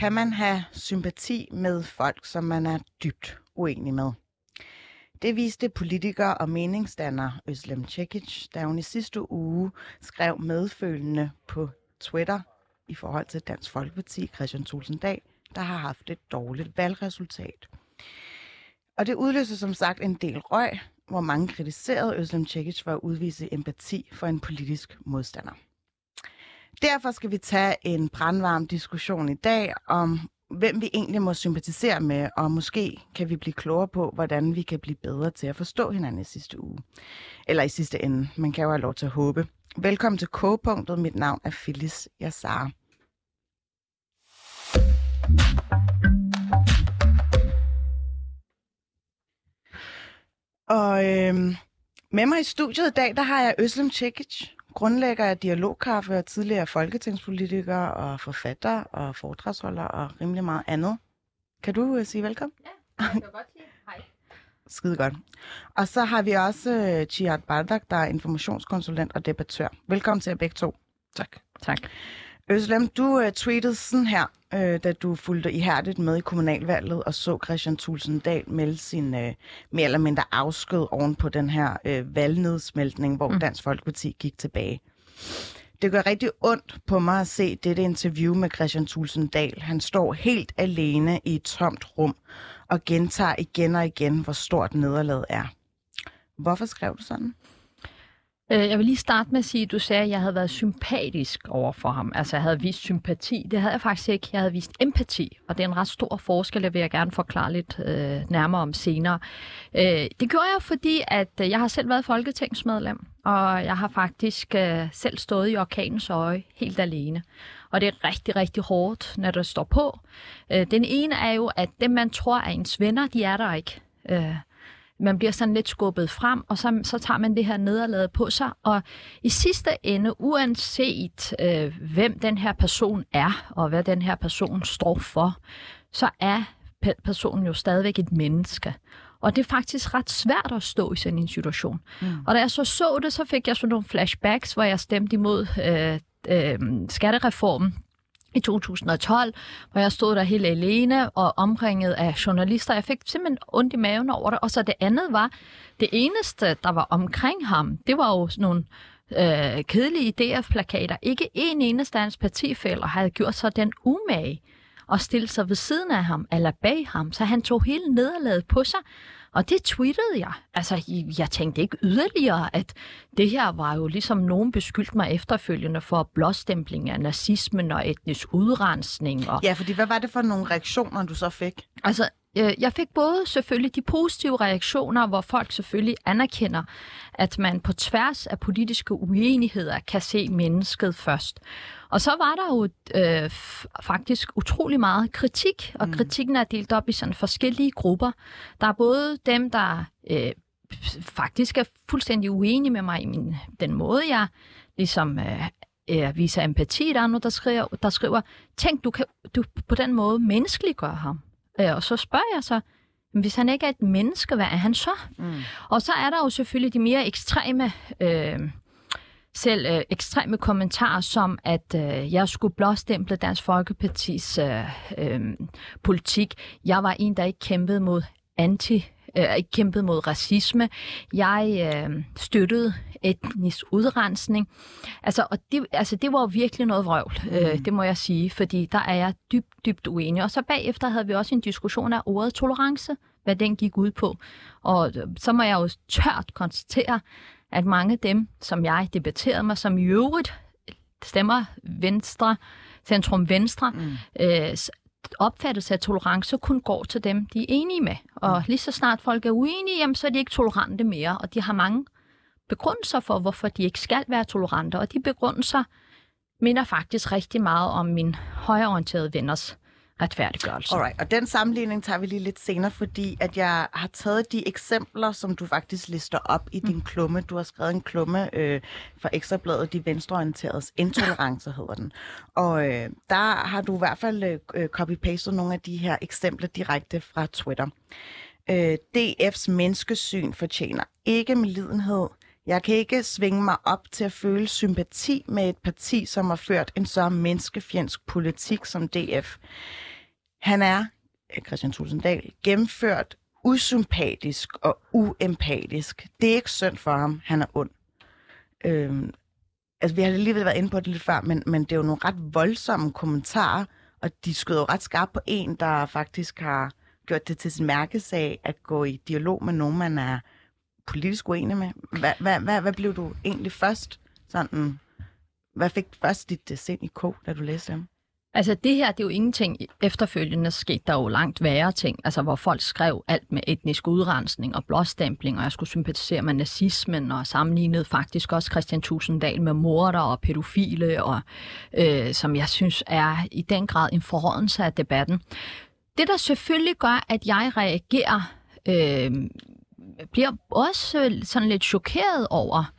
kan man have sympati med folk, som man er dybt uenig med. Det viste politiker og meningsdanner Øslem Cekic, da hun i sidste uge skrev medfølende på Twitter i forhold til Dansk Folkeparti, Christian Tulsendag, der har haft et dårligt valgresultat. Og det udløste som sagt en del røg, hvor mange kritiserede Øslem Cekic for at udvise empati for en politisk modstander. Derfor skal vi tage en brandvarm diskussion i dag om, hvem vi egentlig må sympatisere med, og måske kan vi blive klogere på, hvordan vi kan blive bedre til at forstå hinanden i sidste uge. Eller i sidste ende. Man kan jo have lov til at håbe. Velkommen til K-punktet. Mit navn er Phyllis Yassar. Og øhm, med mig i studiet i dag, der har jeg Øslem Tjekic grundlægger af Dialogkaffe og tidligere folketingspolitiker og forfatter og foredragsholder og rimelig meget andet. Kan du uh, sige velkommen? Ja, jeg kan godt sige hej. Skide godt. Og så har vi også uh, Chihat Bardak, der er informationskonsulent og debattør. Velkommen til jer begge to. Tak. Tak. Øslem, du uh, tweetede sådan her, uh, da du fulgte ihærdigt med i kommunalvalget og så Christian Thulsen Dahl melde sin uh, mere eller mindre afsked oven på den her uh, valgnedsmeltning, hvor mm. Dansk Folkeparti gik tilbage. Det gør rigtig ondt på mig at se dette interview med Christian Thulsen Dahl. Han står helt alene i et tomt rum og gentager igen og igen, hvor stort nederlaget er. Hvorfor skrev du sådan? Øh, jeg vil lige starte med at sige, at du sagde, at jeg havde været sympatisk over for ham. Altså, jeg havde vist sympati. Det havde jeg faktisk ikke. Jeg havde vist empati, og det er en ret stor forskel, det vil jeg gerne forklare lidt øh, nærmere om senere. Øh, det gjorde jeg, fordi at øh, jeg har selv været folketingsmedlem, og jeg har faktisk øh, selv stået i orkanens øje helt alene. Og det er rigtig, rigtig hårdt, når det står på. Øh, den ene er jo, at dem, man tror er ens venner, de er der ikke. Øh, man bliver sådan lidt skubbet frem, og så, så tager man det her nederlag på sig. Og i sidste ende, uanset øh, hvem den her person er, og hvad den her person står for, så er personen jo stadigvæk et menneske. Og det er faktisk ret svært at stå i sådan en situation. Mm. Og da jeg så så det, så fik jeg sådan nogle flashbacks, hvor jeg stemte imod øh, øh, skattereformen i 2012, hvor jeg stod der helt alene og omringet af journalister. Jeg fik simpelthen ondt i maven over det. Og så det andet var, det eneste, der var omkring ham, det var jo sådan nogle øh, kedelige DF-plakater. Ikke en eneste af hans partifælder havde gjort sig den umage at stille sig ved siden af ham eller bag ham, så han tog hele nederlaget på sig. Og det tweetede jeg. Altså, jeg tænkte ikke yderligere, at det her var jo ligesom nogen beskyldte mig efterfølgende for blåstempling af nazismen og etnisk udrensning. Og... Ja, fordi hvad var det for nogle reaktioner, du så fik? Altså, jeg fik både selvfølgelig de positive reaktioner, hvor folk selvfølgelig anerkender, at man på tværs af politiske uenigheder kan se mennesket først. Og så var der jo øh, faktisk utrolig meget kritik, og mm. kritikken er delt op i sådan forskellige grupper. Der er både dem, der øh, faktisk er fuldstændig uenige med mig i min, den måde, jeg ligesom øh, øh, viser empati. Der er nogen, der skriver, der skriver tænk, du kan du på den måde menneskeliggøre ham. Øh, og så spørger jeg så, hvis han ikke er et menneske, hvad er han så? Mm. Og så er der jo selvfølgelig de mere ekstreme øh, selv øh, ekstreme kommentarer som, at øh, jeg skulle blåstemple Dansk Folkepartis øh, øh, politik. Jeg var en, der ikke kæmpede mod anti øh, kæmpede mod racisme. Jeg øh, støttede etnisk udrensning. Altså, og det, altså, det var virkelig noget vrøvl, øh, mm. øh, det må jeg sige, fordi der er jeg dybt, dybt uenig. Og så bagefter havde vi også en diskussion af ordet tolerance, hvad den gik ud på. Og øh, så må jeg jo tørt konstatere, at mange af dem, som jeg debatterede mig, som i øvrigt stemmer venstre, centrum venstre, mm. øh, opfattelse af tolerance kun går til dem, de er enige med. Og mm. lige så snart folk er uenige, jamen, så er de ikke tolerante mere, og de har mange begrundelser for, hvorfor de ikke skal være tolerante, og de begrundelser minder faktisk rigtig meget om min højreorienterede venners retfærdiggørelse. Alright, og den sammenligning tager vi lige lidt senere, fordi at jeg har taget de eksempler, som du faktisk lister op i din mm. klumme. Du har skrevet en klumme øh, fra Ekstrabladet, De Venstreorienteredes Intolerance hedder den. Og øh, der har du i hvert fald øh, copy-pastet nogle af de her eksempler direkte fra Twitter. Øh, DF's menneskesyn fortjener ikke med lidenhed. Jeg kan ikke svinge mig op til at føle sympati med et parti, som har ført en så menneskefjendsk politik som DF. Han er, øh, Christian Tulsendal, gennemført usympatisk og uempatisk. Det er ikke synd for ham, han er ond. Øhm, altså, vi har lige været inde på det lidt før, men, men det er jo nogle ret voldsomme kommentarer, og de skød jo ret skarpt på en, der faktisk har gjort det til sin mærkesag at gå i dialog med nogen, man er politisk uenig med. Hvad, hvad, hvad, hvad blev du egentlig først sådan... Hvad fik først dit sind i kog, da du læste dem? Altså det her, det er jo ingenting efterfølgende skete Der jo langt værre ting, altså hvor folk skrev alt med etnisk udrensning og blåstempling, og jeg skulle sympatisere med nazismen, og sammenlignede faktisk også Christian Tusinddal med morder og pædofile, og, øh, som jeg synes er i den grad en forrådelse af debatten. Det, der selvfølgelig gør, at jeg reagerer, øh, bliver også sådan lidt chokeret over,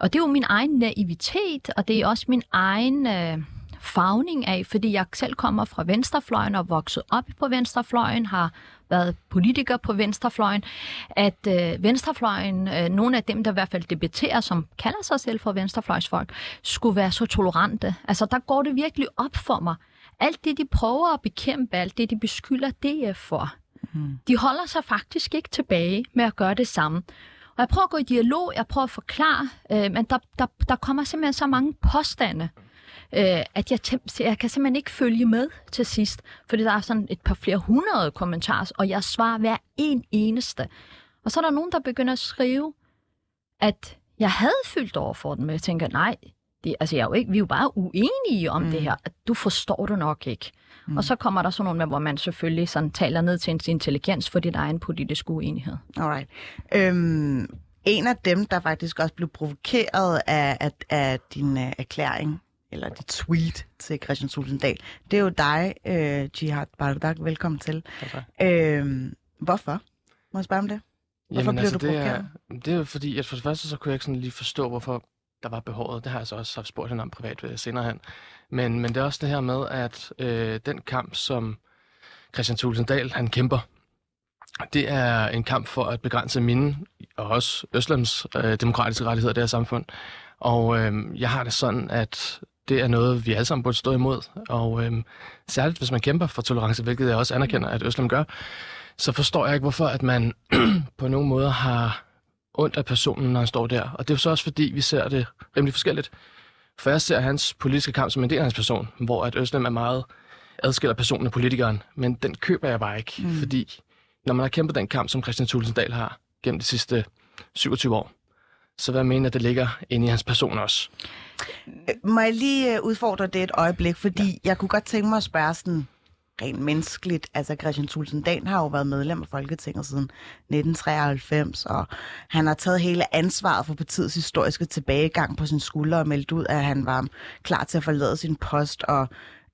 og det er jo min egen naivitet, og det er også min egen... Øh, fagning af, fordi jeg selv kommer fra venstrefløjen og vokset op på venstrefløjen, har været politiker på venstrefløjen, at øh, venstrefløjen, øh, nogle af dem, der i hvert fald debatterer, som kalder sig selv for venstrefløjsfolk, skulle være så tolerante. Altså, der går det virkelig op for mig. Alt det, de prøver at bekæmpe, alt det, de beskylder DF for, mm. de holder sig faktisk ikke tilbage med at gøre det samme. Og jeg prøver at gå i dialog, jeg prøver at forklare, øh, men der, der, der kommer simpelthen så mange påstande, øh, at jeg, jeg kan simpelthen ikke følge med til sidst, fordi der er sådan et par flere hundrede kommentarer, og jeg svarer hver en eneste. Og så er der nogen, der begynder at skrive, at jeg havde fyldt over for den, men jeg tænker, nej, det, altså jeg er jo ikke, vi er jo bare uenige om mm. det her. At du forstår det nok ikke. Mm. Og så kommer der sådan nogle med, hvor man selvfølgelig sådan taler ned til ens intelligens, fordi der er en politisk uenighed. Alright. Øhm, en af dem, der faktisk også blev provokeret af, af, af din uh, erklæring, eller dit tweet til Christian Sultendal. Det er jo dig, øh, Jihad Bardak. Velkommen til. Okay. Øh, hvorfor? Må jeg spørge om det? Hvorfor Jamen, altså, det er, det er fordi, at for det første, så kunne jeg ikke sådan lige forstå, hvorfor der var behovet. Det har jeg så også haft spurgt hende om privat ved senere hen. Men, men det er også det her med, at øh, den kamp, som Christian Tulsendal han kæmper, det er en kamp for at begrænse mine og også Østlands øh, demokratiske rettigheder i det her samfund. Og øh, jeg har det sådan, at det er noget, vi alle sammen burde stå imod. Og øhm, særligt hvis man kæmper for tolerance, hvilket jeg også anerkender, at Østlem gør, så forstår jeg ikke, hvorfor at man på nogen måde har ondt af personen, når han står der. Og det er jo så også fordi, vi ser det rimelig forskelligt. For jeg ser hans politiske kamp som en del af hans person, hvor at Østlem er meget adskiller personen af politikeren. Men den køber jeg bare ikke, mm. fordi når man har kæmpet den kamp, som Christian Tulsendal har gennem de sidste 27 år, så hvad jeg mener, at det ligger inde i hans person også. Må jeg lige øh, udfordre det et øjeblik, fordi ja. jeg kunne godt tænke mig at spørge sådan rent menneskeligt. Altså Christian Thulsen Dahl har jo været medlem af Folketinget siden 1993, og han har taget hele ansvaret for partiets historiske tilbagegang på sin skulder og meldt ud, at han var klar til at forlade sin post, og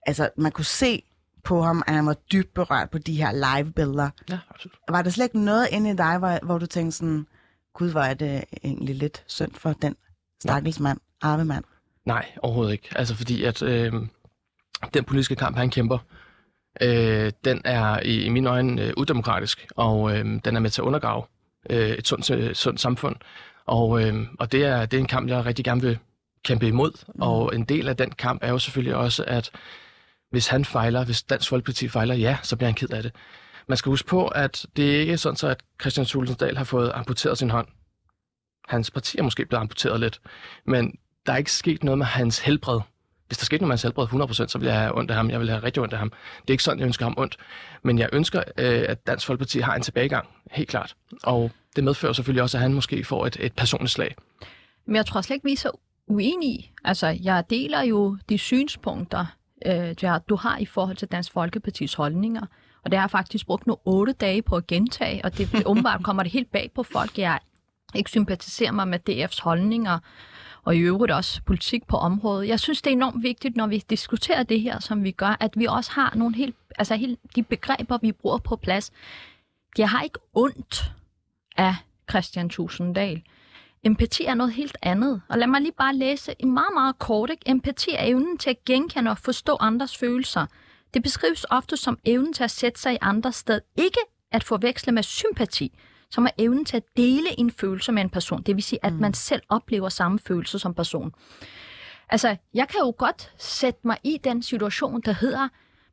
altså man kunne se på ham, at han var dybt berørt på de her live-billeder. Ja, absolut. Var der slet ikke noget inde i dig, hvor, hvor du tænkte sådan, gud, hvor er det egentlig lidt synd for den stakkelsmand, arvemand? Nej, overhovedet ikke. Altså fordi, at øh, den politiske kamp, han kæmper, øh, den er i, i mine øjne øh, udemokratisk, og øh, den er med til at undergrave øh, et sundt, øh, sundt samfund. Og, øh, og det, er, det er en kamp, jeg rigtig gerne vil kæmpe imod. Mm. Og en del af den kamp er jo selvfølgelig også, at hvis han fejler, hvis Dansk Folkeparti fejler, ja, så bliver han ked af det. Man skal huske på, at det er ikke sådan, så at Christian Tulsendal har fået amputeret sin hånd. Hans parti er måske blevet amputeret lidt, men der er ikke sket noget med hans helbred. Hvis der skete noget med hans helbred 100%, så vil jeg have ondt af ham. Jeg vil have rigtig ondt af ham. Det er ikke sådan, jeg ønsker ham ondt. Men jeg ønsker, øh, at Dansk Folkeparti har en tilbagegang, helt klart. Og det medfører selvfølgelig også, at han måske får et, et personligt slag. Men jeg tror slet ikke, vi er så uenige. Altså, jeg deler jo de synspunkter, øh, du har i forhold til Dansk Folkepartis holdninger. Og det har jeg faktisk brugt nu otte dage på at gentage, og det, det åbenbart kommer det helt bag på folk. Jeg ikke sympatiserer mig med DF's holdninger, og i øvrigt også politik på området. Jeg synes, det er enormt vigtigt, når vi diskuterer det her, som vi gør, at vi også har nogle helt, altså helt de begreber, vi bruger på plads. Jeg har ikke ondt af Christian Tusinddal. Empati er noget helt andet. Og lad mig lige bare læse en meget, meget kort. Ikke? Empati er evnen til at genkende og forstå andres følelser. Det beskrives ofte som evnen til at sætte sig i andres sted. Ikke at forveksle med sympati, som er evnen til at dele en følelse med en person. Det vil sige, at mm. man selv oplever samme følelse som person. Altså, jeg kan jo godt sætte mig i den situation, der hedder,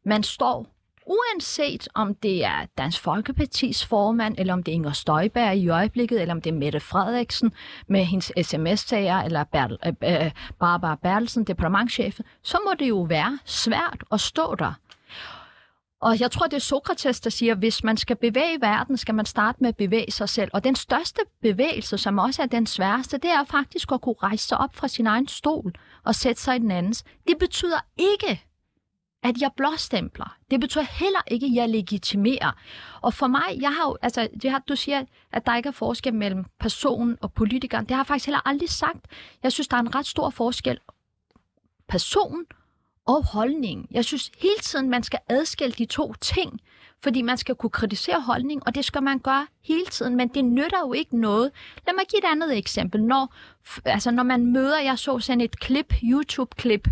man står uanset om det er Dansk Folkepartis formand, eller om det er Inger Støjberg i øjeblikket, eller om det er Mette Frederiksen med hendes sms-sager, eller Bertel, øh, øh, Barbara Bertelsen, departementchefen, så må det jo være svært at stå der. Og jeg tror, det er Sokrates, der siger, at hvis man skal bevæge verden, skal man starte med at bevæge sig selv. Og den største bevægelse, som også er den sværeste, det er faktisk at kunne rejse sig op fra sin egen stol og sætte sig i den andens. Det betyder ikke, at jeg blåstempler. Det betyder heller ikke, at jeg legitimerer. Og for mig, jeg har jo, altså, det har, du siger, at der ikke er forskel mellem personen og politikeren. Det har jeg faktisk heller aldrig sagt. Jeg synes, der er en ret stor forskel. Person og holdning. Jeg synes hele tiden, man skal adskille de to ting, fordi man skal kunne kritisere holdning, og det skal man gøre hele tiden, men det nytter jo ikke noget. Lad mig give et andet eksempel. Når, altså, når man møder, jeg så sådan et klip, YouTube-klip,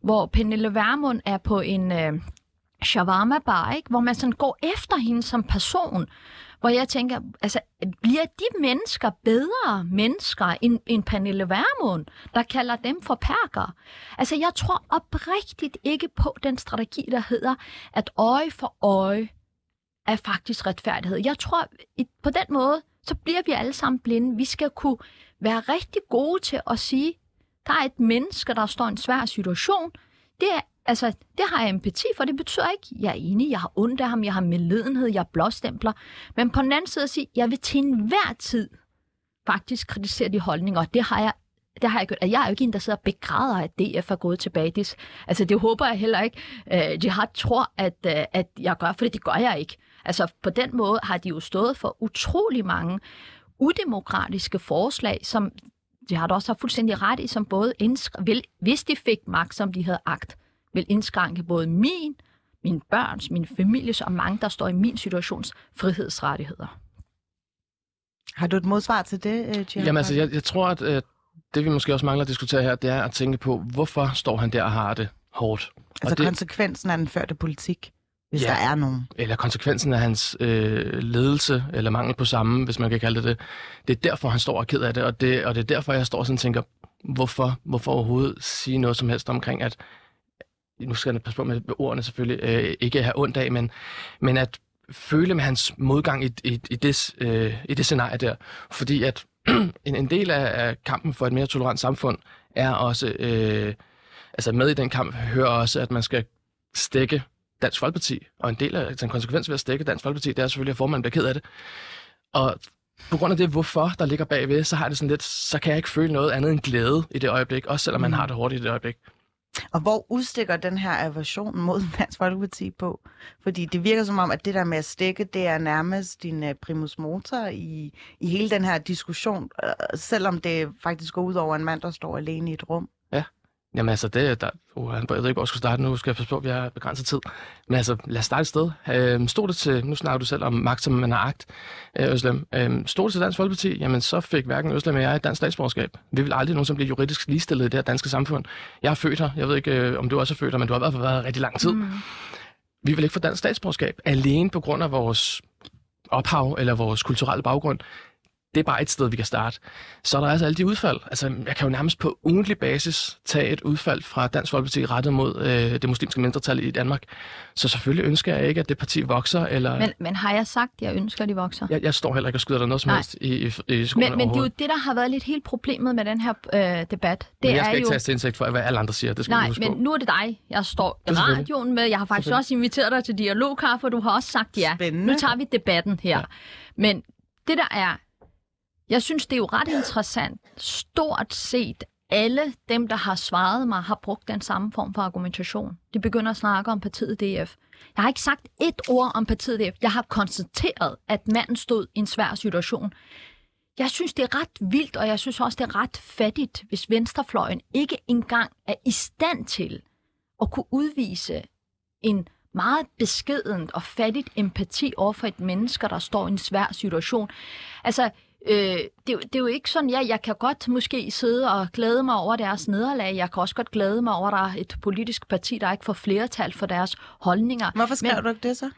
hvor Pernille Vermund er på en øh, shawarma bar, ikke? hvor man sådan går efter hende som person, hvor jeg tænker, altså, bliver de mennesker bedre mennesker end, end Pernille Vermund, der kalder dem for perker? Altså, jeg tror oprigtigt ikke på den strategi, der hedder, at øje for øje er faktisk retfærdighed. Jeg tror, på den måde, så bliver vi alle sammen blinde. Vi skal kunne være rigtig gode til at sige, der er et menneske, der står i en svær situation. Det, er, altså, det har jeg empati for. Det betyder ikke, at jeg er enig, jeg har ondt af ham, jeg har medledenhed, jeg blåstempler. Men på den anden side at sige, jeg vil til enhver tid faktisk kritisere de holdninger, og det har jeg det har jeg gjort. Jeg er jo ikke en, der sidder og begræder, at DF er gået tilbage. Det, altså, det håber jeg heller ikke. Øh, de har tror, at, øh, at jeg gør, for det gør jeg ikke. Altså, på den måde har de jo stået for utrolig mange udemokratiske forslag, som de har da også fuldstændig ret i, som både vil, hvis de fik magt, som de havde agt, vil indskrænke både min, min børns, min families og mange, der står i min situations frihedsrettigheder. Har du et modsvar til det, Gian? Øh, Jamen altså, jeg, jeg tror, at øh, det vi måske også mangler at diskutere her, det er at tænke på, hvorfor står han der og har det hårdt? Altså og det, konsekvensen af den førte politik? hvis ja, der er nogen. Eller konsekvensen af hans øh, ledelse, eller mangel på samme, hvis man kan kalde det det. Det er derfor, han står og ked af det, og det, og det er derfor, jeg står sådan og tænker, hvorfor, hvorfor overhovedet sige noget som helst omkring, at nu skal jeg passe på med ordene selvfølgelig, øh, ikke have ondt af, men, men at føle med hans modgang i, i, i, det, øh, i det scenarie der. Fordi at en, en del af, af kampen for et mere tolerant samfund er også, øh, altså med i den kamp hører også, at man skal stikke Dansk Folkeparti, og en del af den konsekvens ved at stikke Dansk Folkeparti, det er selvfølgelig, at formanden bliver ked af det. Og på grund af det, hvorfor der ligger bagved, så har det sådan lidt, så kan jeg ikke føle noget andet end glæde i det øjeblik, også selvom man mm. har det hårdt i det øjeblik. Og hvor udstikker den her aversion mod Dansk Folkeparti på? Fordi det virker som om, at det der med at stikke, det er nærmest din uh, primus motor i, i hele den her diskussion, uh, selvom det faktisk går ud over en mand, der står alene i et rum. Jamen altså, det, der, uh, jeg ved ikke, hvor jeg skal starte nu, skal jeg passe på, at vi har begrænset tid. Men altså, lad os starte et sted. Øh, stod det til, nu snakker du selv om magt, som man har agt, øh, Øslem. Øh, stod det til Dansk Folkeparti, jamen så fik hverken Øslem og jeg et dansk statsborgerskab. Vi vil aldrig nogensinde blive juridisk ligestillet i det her danske samfund. Jeg er født her, jeg ved ikke, øh, om du også er født her, men du har i hvert fald været rigtig lang tid. Mm. Vi vil ikke få dansk statsborgerskab, alene på grund af vores ophav eller vores kulturelle baggrund det er bare et sted, vi kan starte. Så er der altså alle de udfald. Altså, jeg kan jo nærmest på ugentlig basis tage et udfald fra Dansk Folkeparti rettet mod øh, det muslimske mindretal i Danmark. Så selvfølgelig ønsker jeg ikke, at det parti vokser. Eller... Men, men har jeg sagt, at jeg ønsker, at de vokser? Jeg, jeg står heller ikke og skyder der noget som Nej. helst i, i, i skolen Men, men det er jo det, der har været lidt helt problemet med den her øh, debat. Det men jeg skal er ikke jo... tage til indsigt for, hvad alle andre siger. Det skal Nej, men nu er det dig, jeg står i radioen med. Jeg har faktisk også inviteret dig til dialogkaffe, og du har også sagt ja. Spændende. Nu tager vi debatten her. Ja. Men det, der er jeg synes, det er jo ret interessant. Stort set alle dem, der har svaret mig, har brugt den samme form for argumentation. De begynder at snakke om partiet DF. Jeg har ikke sagt et ord om partiet DF. Jeg har konstateret, at manden stod i en svær situation. Jeg synes, det er ret vildt, og jeg synes også, det er ret fattigt, hvis venstrefløjen ikke engang er i stand til at kunne udvise en meget beskedent og fattigt empati over for et menneske, der står i en svær situation. Altså, Øh, det, det er jo ikke sådan, ja, jeg kan godt måske sidde og glæde mig over deres nederlag. Jeg kan også godt glæde mig over, at der er et politisk parti, der ikke får flertal for deres holdninger. Hvorfor Men, du ikke det så?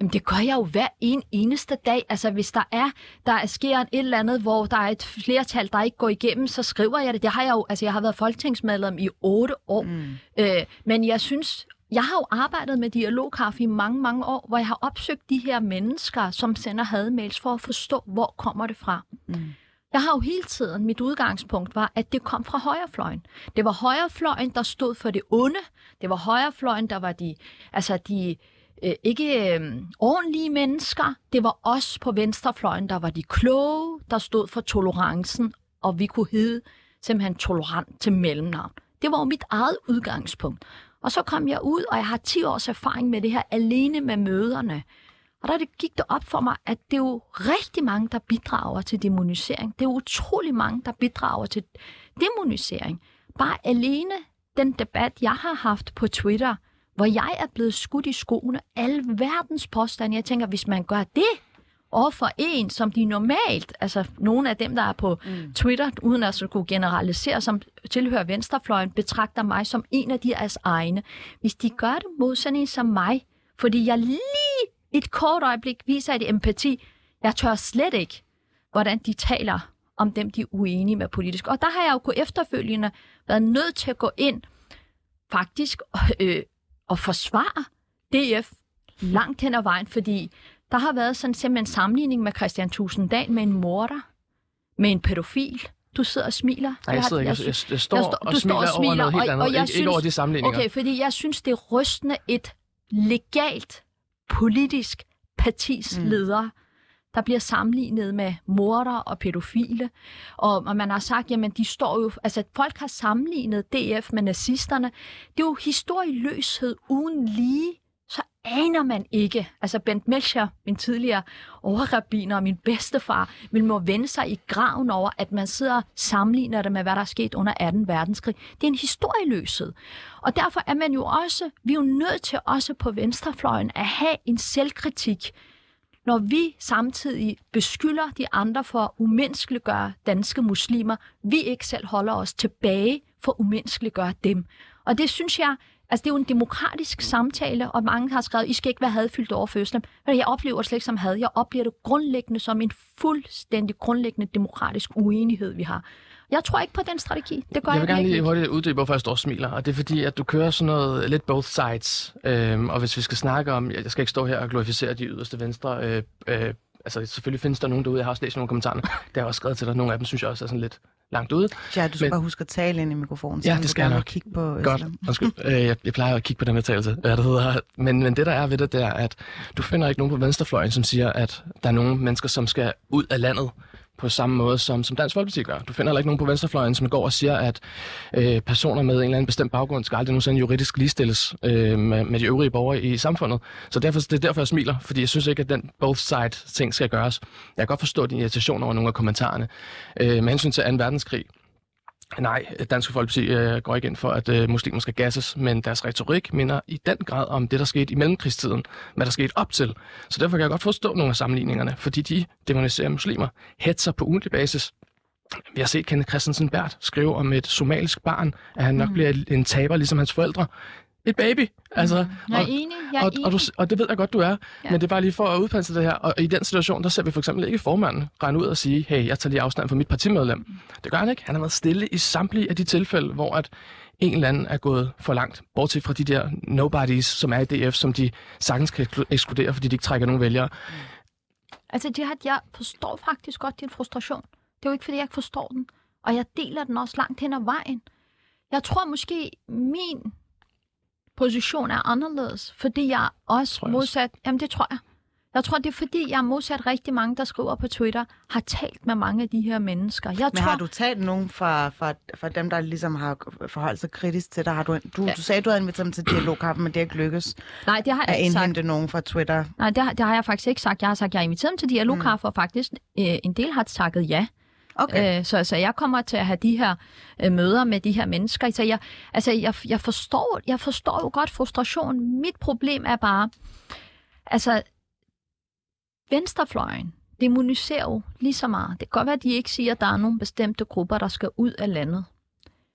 Jamen, det gør jeg jo hver en eneste dag. Altså, hvis der er, der sker et eller andet, hvor der er et flertal, der ikke går igennem, så skriver jeg det. Det har jeg jo, altså, jeg har været folketingsmedlem i otte år. Mm. Øh, men jeg synes jeg har jo arbejdet med dialogkaffe i mange, mange år, hvor jeg har opsøgt de her mennesker, som sender hademails for at forstå, hvor kommer det fra. Mm. Jeg har jo hele tiden, mit udgangspunkt var, at det kom fra højrefløjen. Det var højrefløjen, der stod for det onde. Det var højrefløjen, der var de, altså de øh, ikke øh, ordentlige mennesker. Det var os på venstrefløjen, der var de kloge, der stod for tolerancen, og vi kunne hedde simpelthen tolerant til mellemnavn. Det var jo mit eget udgangspunkt. Og så kom jeg ud, og jeg har 10 års erfaring med det her alene med møderne. Og der gik det op for mig, at det er jo rigtig mange, der bidrager til demonisering. Det er utrolig mange, der bidrager til demonisering. Bare alene den debat, jeg har haft på Twitter, hvor jeg er blevet skudt i skoene, alle verdens påstande. Jeg tænker, hvis man gør det over for en, som de normalt, altså nogle af dem, der er på mm. Twitter, uden at skulle generalisere, som tilhører venstrefløjen, betragter mig som en af deres egne. Hvis de gør det mod sådan en som mig, fordi jeg lige et kort øjeblik viser et empati, jeg tør slet ikke, hvordan de taler om dem, de er uenige med politisk. Og der har jeg jo kunnet efterfølgende været nødt til at gå ind faktisk øh, og forsvare DF langt hen ad vejen, fordi der har været sådan simpelthen en sammenligning med Christian Tusinddal med en morder, med en pædofil. Du sidder og smiler. Nej, jeg, sidder, jeg, jeg, jeg, jeg står jeg og du smiler, står og smiler over noget helt andet, og, og jeg ikke, synes, ikke over de sammenligninger. Okay, fordi jeg synes, det er rystende et legalt politisk partis mm. ledere, der bliver sammenlignet med morder og pædofile. Og, og man har sagt, jamen de står jo, altså folk har sammenlignet DF med nazisterne. Det er jo historieløshed uden lige aner man ikke. Altså Bent Melcher, min tidligere overrabiner og min bedstefar, vil må vende sig i graven over, at man sidder og sammenligner det med, hvad der er sket under 18. verdenskrig. Det er en historieløshed. Og derfor er man jo også, vi er jo nødt til også på venstrefløjen at have en selvkritik, når vi samtidig beskylder de andre for at umenneskeliggøre danske muslimer, vi ikke selv holder os tilbage for at umenneskeliggøre dem. Og det synes jeg, Altså, det er jo en demokratisk samtale, og mange har skrevet, I skal ikke være hadfyldt over for. Men jeg oplever det slet ikke som had. Jeg oplever det grundlæggende som en fuldstændig grundlæggende demokratisk uenighed, vi har. Jeg tror ikke på den strategi. Det gør jeg vil jeg gerne lige hurtigt uddybe, hvorfor jeg står og smiler. Og det er fordi, at du kører sådan noget lidt both sides. Øhm, og hvis vi skal snakke om, jeg skal ikke stå her og glorificere de yderste venstre. Øh, øh, altså selvfølgelig findes der nogen derude, jeg har også læst nogle kommentarer. Det har også skrevet til dig. Nogle af dem synes jeg også er sådan lidt langt ude. Ja, du skal Men... bare huske at tale ind i mikrofonen, så ja, det skal jeg nok. kigge på Godt. øh, jeg, jeg plejer at kigge på den medtagelse, hvad det hedder. Men, men det der er ved det, det er, at du finder ikke nogen på venstrefløjen, som siger, at der er nogle mennesker, som skal ud af landet på samme måde, som, som Dansk Folkeparti gør. Du finder heller ikke nogen på venstrefløjen, som går og siger, at øh, personer med en eller anden bestemt baggrund skal aldrig nogensinde juridisk ligestilles øh, med, med de øvrige borgere i samfundet. Så derfor, det er derfor, jeg smiler, fordi jeg synes ikke, at den both side ting skal gøres. Jeg kan godt forstå din irritation over nogle af kommentarerne. Øh, med hensyn til 2. verdenskrig, Nej, Dansk Folkeparti øh, går ikke ind for, at øh, muslimer skal gasses, men deres retorik minder i den grad om det, der skete i mellemkrigstiden, hvad der skete op til. Så derfor kan jeg godt forstå nogle af sammenligningerne, fordi de demoniserer muslimer, hetser på ugentlig basis. Vi har set Kenneth Christensen Bært skrive om et somalisk barn, at han nok mm. bliver en taber, ligesom hans forældre et baby. Altså, mm. Jeg er og, enig, jeg er og, enig. Og, du, og det ved jeg godt, du er. Ja. Men det er bare lige for at udpensle det her. Og i den situation, der ser vi for eksempel ikke formanden regne ud og sige, hey, jeg tager lige afstand for mit partimedlem. Mm. Det gør han ikke. Han har været stille i samtlige af de tilfælde, hvor at en eller anden er gået for langt, bortset fra de der nobodies, som er i DF, som de sagtens kan ekskludere, fordi de ikke trækker nogen vælgere. Mm. Altså, Jihad, jeg forstår faktisk godt din frustration. Det er jo ikke, fordi jeg ikke forstår den. Og jeg deler den også langt hen ad vejen. Jeg tror måske, min position er anderledes, fordi jeg også tror jeg modsat... Også. Jamen, det tror jeg. Jeg tror, det er fordi, jeg modsat rigtig mange, der skriver på Twitter, har talt med mange af de her mennesker. Jeg Men tror... har du talt nogen fra, fra, fra dem, der ligesom har forholdt sig kritisk til dig? Har du, du, ja. du sagde, du havde inviteret dem til dialogkampen, men det er ikke lykkes Nej, det har jeg at ikke indhente sagt. nogen fra Twitter. Nej, det har, det har jeg faktisk ikke sagt. Jeg har sagt, at jeg har inviteret dem til dialogkaffe, mm. og faktisk øh, en del har takket ja. Okay. Øh, så, så jeg kommer til at have de her øh, møder med de her mennesker. Så jeg, altså, jeg, jeg, forstår, jeg forstår jo godt frustration. Mit problem er bare, altså, venstrefløjen demoniserer jo lige så meget. Det kan godt være, at de ikke siger, at der er nogle bestemte grupper, der skal ud af landet.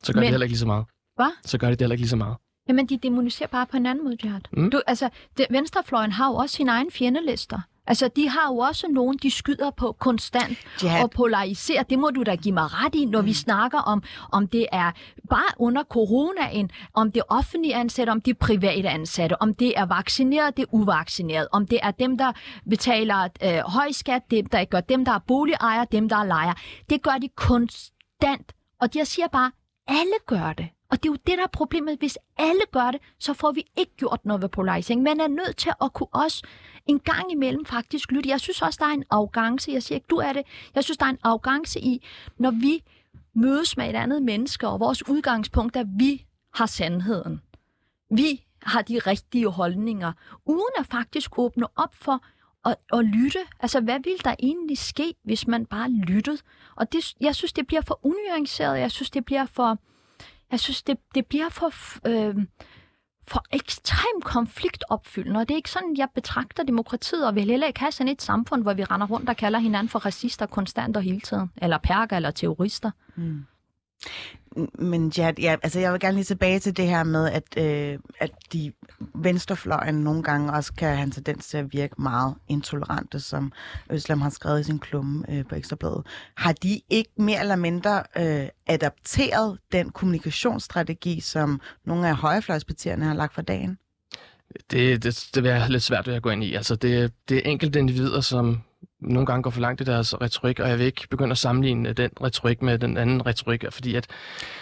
Så gør Men, de heller ikke lige så meget. Hvad? Så gør de det heller ikke lige så meget. Jamen, de demoniserer bare på en anden måde, Jihad. Mm. Du, altså, det, venstrefløjen har jo også sine egne fjendelister. Altså, de har jo også nogen, de skyder på konstant Jihad. og polariserer. Det må du da give mig ret i, når mm. vi snakker om, om det er bare under coronaen, om det offentlige ansatte, om det private ansatte, om det er vaccineret, det er uvaccineret, om det er dem, der betaler øh, høj skat, dem, der gør dem, der er boligejere, dem, der er lejer. Det gør de konstant. Og jeg siger bare, alle gør det. Og det er jo det, der er problemet. Hvis alle gør det, så får vi ikke gjort noget ved polarisering. Man er nødt til at kunne også en gang imellem faktisk lytte. Jeg synes også, der er en arrogance. Jeg siger ikke, du er det. Jeg synes, der er en arrogance i, når vi mødes med et andet menneske, og vores udgangspunkt er, at vi har sandheden. Vi har de rigtige holdninger, uden at faktisk åbne op for at, at lytte. Altså, hvad ville der egentlig ske, hvis man bare lyttede? Og det, jeg synes, det bliver for unuanceret. Jeg synes, det bliver for... Jeg synes, det, det bliver for... Øh, for ekstrem konfliktopfyldende, og det er ikke sådan, jeg betragter demokratiet, og vil heller ikke have sådan et samfund, hvor vi render rundt og kalder hinanden for racister konstant og hele tiden, eller perker eller terrorister. Mm. Men Jad, ja, altså jeg vil gerne lige tilbage til det her med, at, øh, at de venstrefløjen nogle gange også kan have en tendens til at virke meget intolerante, som Øslam har skrevet i sin klumme øh, på Ekstrabladet. Har de ikke mere eller mindre øh, adapteret den kommunikationsstrategi, som nogle af højrefløjspartierne har lagt for dagen? Det, det, det vil jeg lidt svært ved at gå ind i. Altså, det, det er enkelte individer, som nogle gange går for langt i deres retorik, og jeg vil ikke begynde at sammenligne den retorik med den anden retorik, fordi at...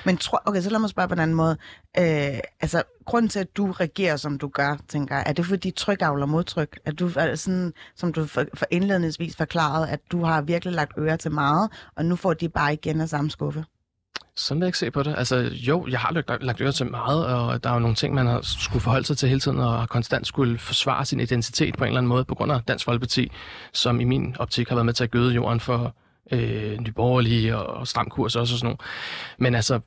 Men tror, okay, så lad mig spørge på en anden måde. Øh, altså, grunden til, at du reagerer, som du gør, tænker jeg, er det fordi tryk avler modtryk? At du er sådan, som du for, for indledningsvis forklarede, at du har virkelig lagt øre til meget, og nu får de bare igen af samme skuffe? Sådan vil jeg ikke se på det. Altså, jo, jeg har lagt, lagt øre til meget, og der er jo nogle ting, man har skulle forholde sig til hele tiden, og konstant skulle forsvare sin identitet på en eller anden måde, på grund af Dansk Folkeparti, som i min optik har været med til at gøde jorden for øh, nyborgerlige og, og stram kurs også og sådan noget. Men altså,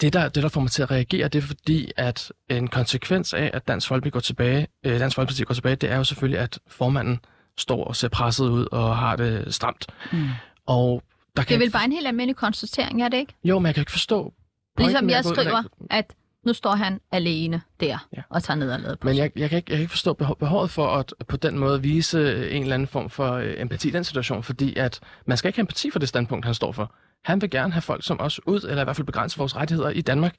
det der, det, der får mig til at reagere, det er fordi, at en konsekvens af, at Dansk Folkeparti går tilbage, øh, Dansk Folkeparti går tilbage, det er jo selvfølgelig, at formanden står og ser presset ud og har det stramt. Mm. Og der det er vel bare en helt almindelig konstatering, er det ikke? Jo, men jeg kan ikke forstå... Ligesom jeg skriver, at nu står han alene der ja. og tager ned og lader på Men jeg, jeg, kan ikke, jeg kan ikke forstå behovet for at på den måde vise en eller anden form for øh, empati i den situation, fordi at man skal ikke have empati for det standpunkt, han står for. Han vil gerne have folk som os ud, eller i hvert fald begrænse vores rettigheder i Danmark.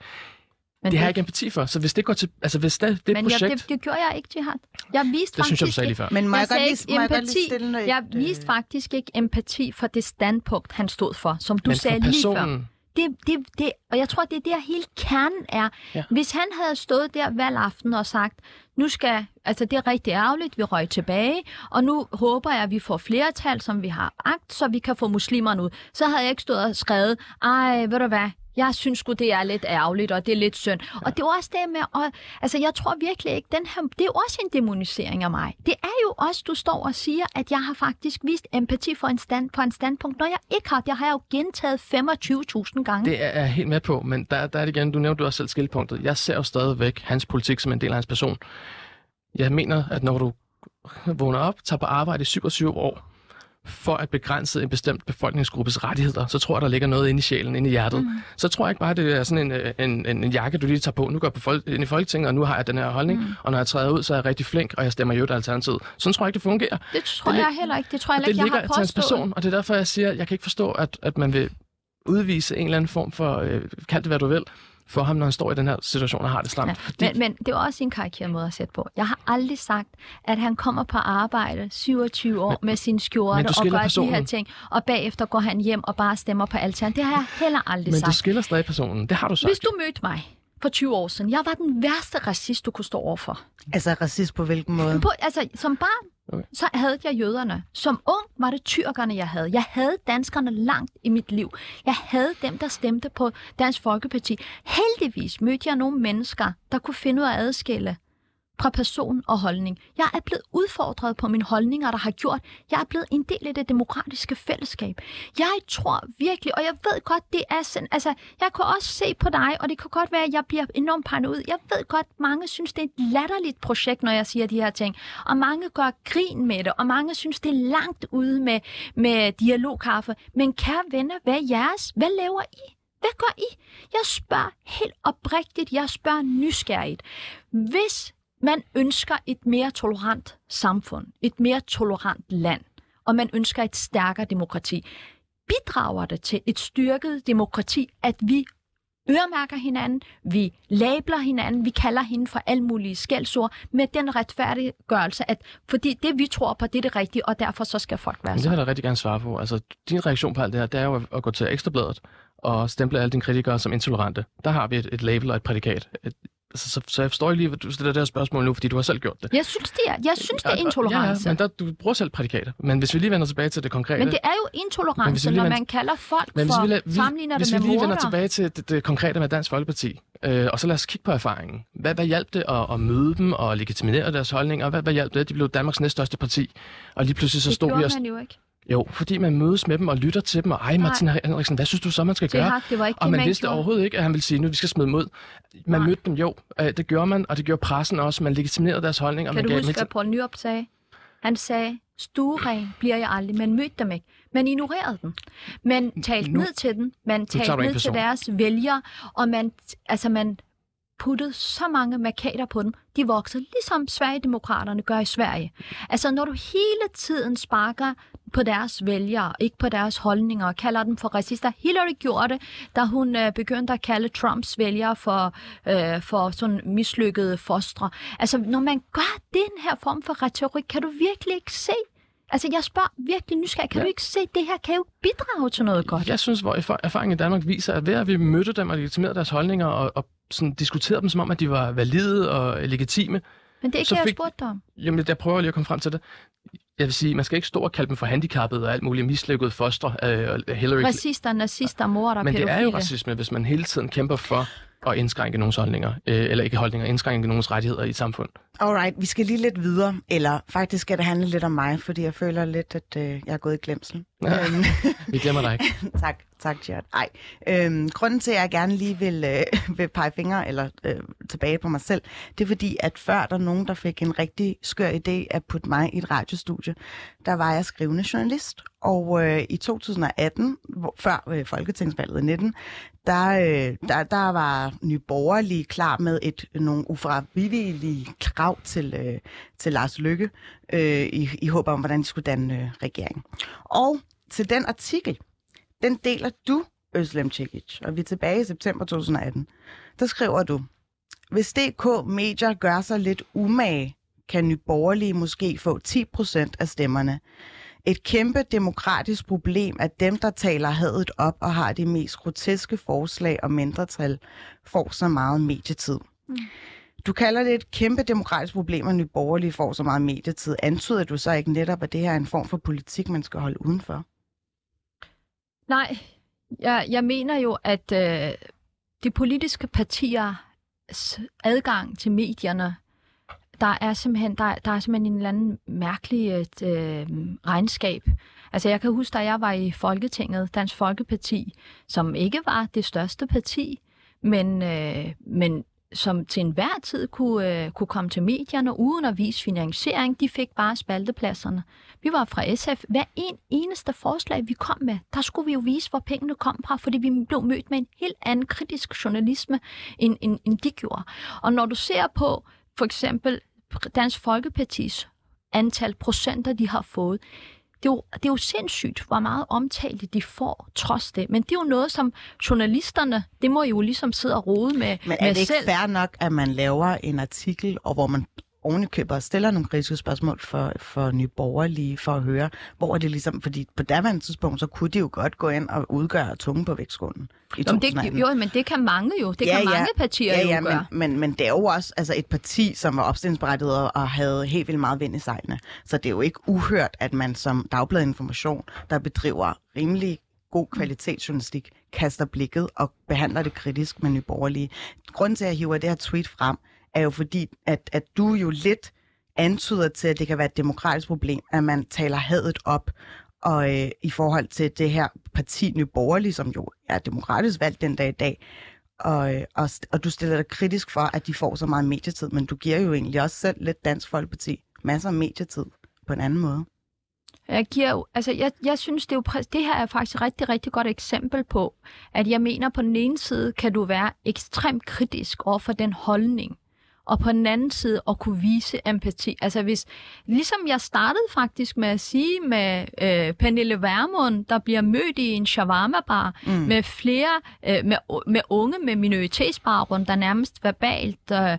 Men det, har jeg ikke empati for. Så hvis det går til... Altså hvis det, det men projekt... Men det, det gjorde jeg ikke, Jihad. Jeg viste det faktisk synes jeg, du sagde lige før. Men må jeg, jeg, godt lige, må empati. jeg godt lige stille noget... Jeg viste faktisk ikke empati for det standpunkt, han stod for, som du men sagde lige før. Det, det, det, og jeg tror, det er der hele kernen er. Ja. Hvis han havde stået der hver aften og sagt, nu skal, altså det er rigtig ærgerligt, vi røg tilbage, og nu håber jeg, at vi får flertal, som vi har agt, så vi kan få muslimerne ud. Så havde jeg ikke stået og skrevet, ej, ved du hvad, jeg synes sgu, det er lidt ærgerligt, og det er lidt synd. Ja. Og det er også det med, og, altså jeg tror virkelig ikke, den her, det er også en demonisering af mig. Det er jo også, du står og siger, at jeg har faktisk vist empati for en, stand, for en standpunkt, når jeg ikke har. Det har jeg jo gentaget 25.000 gange. Det er jeg helt med på, men der, der er det igen, du nævnte også selv skildpunktet. Jeg ser jo stadigvæk hans politik som en del af hans person. Jeg mener, at når du vågner op, tager på arbejde i 27 år, for at begrænse en bestemt befolkningsgruppes rettigheder, så tror jeg, der ligger noget inde i sjælen, inde i hjertet. Mm. Så tror jeg ikke bare, det er sådan en, øh, en, en, en jakke, du lige tager på. Nu går jeg på folk, ind i Folketinget, og nu har jeg den her holdning, mm. og når jeg træder ud, så er jeg rigtig flink, og jeg stemmer jo alternativet. Sådan tror jeg ikke, det fungerer. Det tror det jeg heller ikke. Det tror jeg ikke, jeg har påstået. person, og det er derfor, jeg siger, jeg kan ikke forstå, at, at man vil udvise en eller anden form for, øh, kald det hvad du vil, for ham, når han står i den her situation og har det stramt. Ja, fordi... men, men det er også en karikeret måde at sætte på. Jeg har aldrig sagt, at han kommer på arbejde 27 år men, med sin skjorte og gør personen. de her ting, og bagefter går han hjem og bare stemmer på altern. Det har jeg heller aldrig men sagt. Men du skiller stadig personen. Det har du sagt. Hvis du mødte mig for 20 år siden, jeg var den værste racist, du kunne stå overfor. Altså racist på hvilken måde? På, altså, som barn, Okay. Så havde jeg jøderne. Som ung var det tyrkerne, jeg havde. Jeg havde danskerne langt i mit liv. Jeg havde dem, der stemte på Dansk Folkeparti. Heldigvis mødte jeg nogle mennesker, der kunne finde ud af at adskille fra person og holdning. Jeg er blevet udfordret på mine holdninger, der har gjort, jeg er blevet en del af det demokratiske fællesskab. Jeg tror virkelig, og jeg ved godt, det er sådan, altså, jeg kan også se på dig, og det kan godt være, at jeg bliver enormt paranoid. ud. Jeg ved godt, mange synes, det er et latterligt projekt, når jeg siger de her ting. Og mange gør grin med det, og mange synes, det er langt ude med, med dialogkaffe. Men kære venner, hvad er jeres? Hvad laver I? Hvad gør I? Jeg spørger helt oprigtigt, jeg spørger nysgerrigt. Hvis man ønsker et mere tolerant samfund, et mere tolerant land, og man ønsker et stærkere demokrati. Bidrager det til et styrket demokrati, at vi øremærker hinanden, vi labler hinanden, vi kalder hende for alle mulige skældsord, med den retfærdiggørelse, at fordi det vi tror på, det er det rigtige, og derfor så skal folk være Men det har jeg da rigtig gerne svare på. Altså, din reaktion på alt det her, det er jo at- at gå til Ekstrabladet og stemple alle dine kritikere som intolerante. Der har vi et, et label og et prædikat. Altså, så, så jeg forstår ikke lige, at du stiller det her spørgsmål nu, fordi du har selv gjort det. Jeg synes, det er, jeg synes, det er Og- og- intolerance. Ja, ja, men der, du bruger selv prædikater. Men hvis vi lige vender tilbage til det konkrete... Men det er jo hvis intolerance, vi lige når vender- man kalder folk Men hvis for, vi, la- vi, sammenligner hvis det vi med lige vender tilbage til det, det konkrete med Dansk Folkeparti, øh, og så lad os kigge på erfaringen. Hvad, hvad hjalp det at, at møde dem og legitimere deres holdninger? Hvad, hvad hjalp det, at de blev Danmarks næststørste parti? Og lige pludselig så det stod vi gjorde og... man jo ikke. Jo, fordi man mødes med dem og lytter til dem, og ej Martin Henriksen, hvad synes du så, man skal Det, gøre? har, det var ikke Og det, man vidste gjorde. overhovedet ikke, at han ville sige, nu vi skal smide mod. Man Nej. mødte dem jo. Øh, Det gjorde man, og det gjorde pressen også. Man legitimerede deres holdninger. Kan man du gav huske, hvad Poul Nyrup sagde? Han sagde, stueren bliver jeg aldrig. Man mødte dem ikke. Man ignorerede dem. Man talte Nu- ned til dem. Man talte ned til deres vælgere. Og man, altså man puttede så mange markader på dem. De vokser, ligesom Sverigedemokraterne gør i Sverige. Altså, når du hele tiden sparker på deres vælgere, ikke på deres holdninger, og kalder dem for racister. Hillary gjorde det, da hun øh, begyndte at kalde Trumps vælgere for, øh, for sådan mislykkede fostre. Altså, når man gør den her form for retorik, kan du virkelig ikke se, Altså, jeg spørger virkelig nysgerrig. Kan Ja. du ikke se, at det her kan jo bidrage til noget godt? Jeg synes, hvor erfa- erfaringen i Danmark viser, at ved at vi mødte dem og legitimerede deres holdninger og, og sådan diskuterede dem, som om, at de var valide og legitime, Men det er ikke så det, jeg fik- spurgte dig om. Jamen, jeg prøver lige at komme frem til det. Jeg vil sige, man skal ikke stå og kalde dem for handicappede og alt muligt mislykkede fostre. Øh, og Hillary Racister, nazister, morder, Men det pædofile. er jo racisme, hvis man hele tiden kæmper for at indskrænke nogens holdninger, øh, eller ikke holdninger, indskrænke nogens rettigheder i et samfund. Alright, vi skal lige lidt videre, eller faktisk skal det handle lidt om mig, fordi jeg føler lidt, at øh, jeg er gået i glemsel. Ja. Øhm, Vi glemmer dig ikke. tak, tak, Gert. Ej, øhm, grunden til, at jeg gerne lige vil, øh, vil pege fingre eller øh, tilbage på mig selv, det er fordi, at før der nogen, der fik en rigtig skør idé at putte mig i et radiostudie, der var jeg skrivende journalist. Og øh, i 2018, hvor, før øh, Folketingsvalget i 19, der, øh, der, der var Nye Borgerlige klar med et nogle ufravigelige krav til, øh, til Lars Lykke, øh, i, i håb om, hvordan de skulle danne øh, regering. Og til den artikel, den deler du, Øslem Cekic, og vi er tilbage i september 2018. Der skriver du, hvis DK Medier gør sig lidt umage, kan Nye Borgerlige måske få 10% af stemmerne. Et kæmpe demokratisk problem, at dem, der taler hadet op og har de mest groteske forslag og mindretal, får så meget medietid. Mm. Du kalder det et kæmpe demokratisk problem, at Nye Borgerlige får så meget medietid. Antyder du så ikke netop, at det her er en form for politik, man skal holde udenfor? Nej, jeg, jeg mener jo, at øh, de politiske partiers adgang til medierne, der er simpelthen, der, der er simpelthen en eller anden mærkelig øh, øh regnskab. Altså jeg kan huske, da jeg var i Folketinget, Dansk Folkeparti, som ikke var det største parti, men, øh, men som til enhver tid kunne, øh, kunne komme til medierne uden at vise finansiering. De fik bare spaltepladserne. Vi var fra SF. Hver en eneste forslag, vi kom med, der skulle vi jo vise, hvor pengene kom fra, fordi vi blev mødt med en helt anden kritisk journalisme, end, end, end de gjorde. Og når du ser på for eksempel Dansk Folkepartis antal procenter, de har fået, det er, jo, det er jo sindssygt, hvor meget omtale de får trods det. Men det er jo noget, som journalisterne, det må jo ligesom sidde og rode med, Men er med det ikke selv. fair nok, at man laver en artikel, og hvor man ovenikøber og stiller nogle kritiske spørgsmål for, for nye borgerlige, for at høre, hvor er det ligesom, fordi på daværende tidspunkt, så kunne de jo godt gå ind og udgøre tunge på vægtskålen Jamen, det, 2018. jo, men det kan mange jo. Det Ja, kan ja. mange partier ja, jo ja, gøre. men, men, men det er jo også altså, et parti, som var opstillingsberettiget og havde helt vildt meget vind i sejlene. Så det er jo ikke uhørt, at man som Dagbladet Information, der bedriver rimelig god kvalitetsjournalistik, kaster blikket og behandler det kritisk med nye borgerlige. Grunden til, at jeg hiver det her tweet frem, er jo fordi, at, at du jo lidt antyder til, at det kan være et demokratisk problem, at man taler hadet op, og øh, i forhold til det her parti Nye Borgerlige, som jo er demokratisk valgt den dag i dag, og, øh, og, og du stiller dig kritisk for, at de får så meget medietid, men du giver jo egentlig også selv lidt Dansk Folkeparti masser af medietid på en anden måde. Jeg, giver jo, altså jeg, jeg synes, det, er jo, præ- det her er faktisk et rigtig, rigtig godt eksempel på, at jeg mener, på den ene side kan du være ekstremt kritisk over for den holdning, og på den anden side at kunne vise empati. Altså hvis, ligesom jeg startede faktisk med at sige med øh, Pernille Vermund, der bliver mødt i en shawarma-bar mm. med flere, øh, med, med unge med minoritetsbaggrund, der nærmest verbalt øh, øh,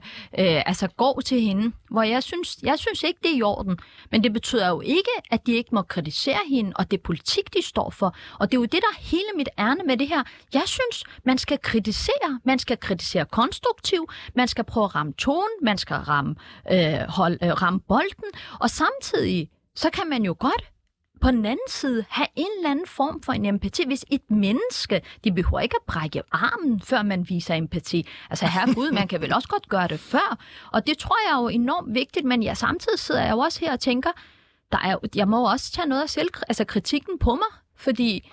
altså går til hende, hvor jeg synes, jeg synes ikke, det er i orden. Men det betyder jo ikke, at de ikke må kritisere hende, og det er politik, de står for. Og det er jo det, der er hele mit ærne med det her. Jeg synes, man skal kritisere. Man skal kritisere konstruktivt. Man skal prøve at ramme tonen. Man skal ramme, øh, hold, øh, ramme bolden. Og samtidig, så kan man jo godt på den anden side have en eller anden form for en empati. Hvis et menneske, de behøver ikke at brække armen, før man viser empati. Altså herregud, man kan vel også godt gøre det før. Og det tror jeg er jo enormt vigtigt, men jeg samtidig sidder jeg jo også her og tænker, der er, jeg må også tage noget af selv, altså kritikken på mig, fordi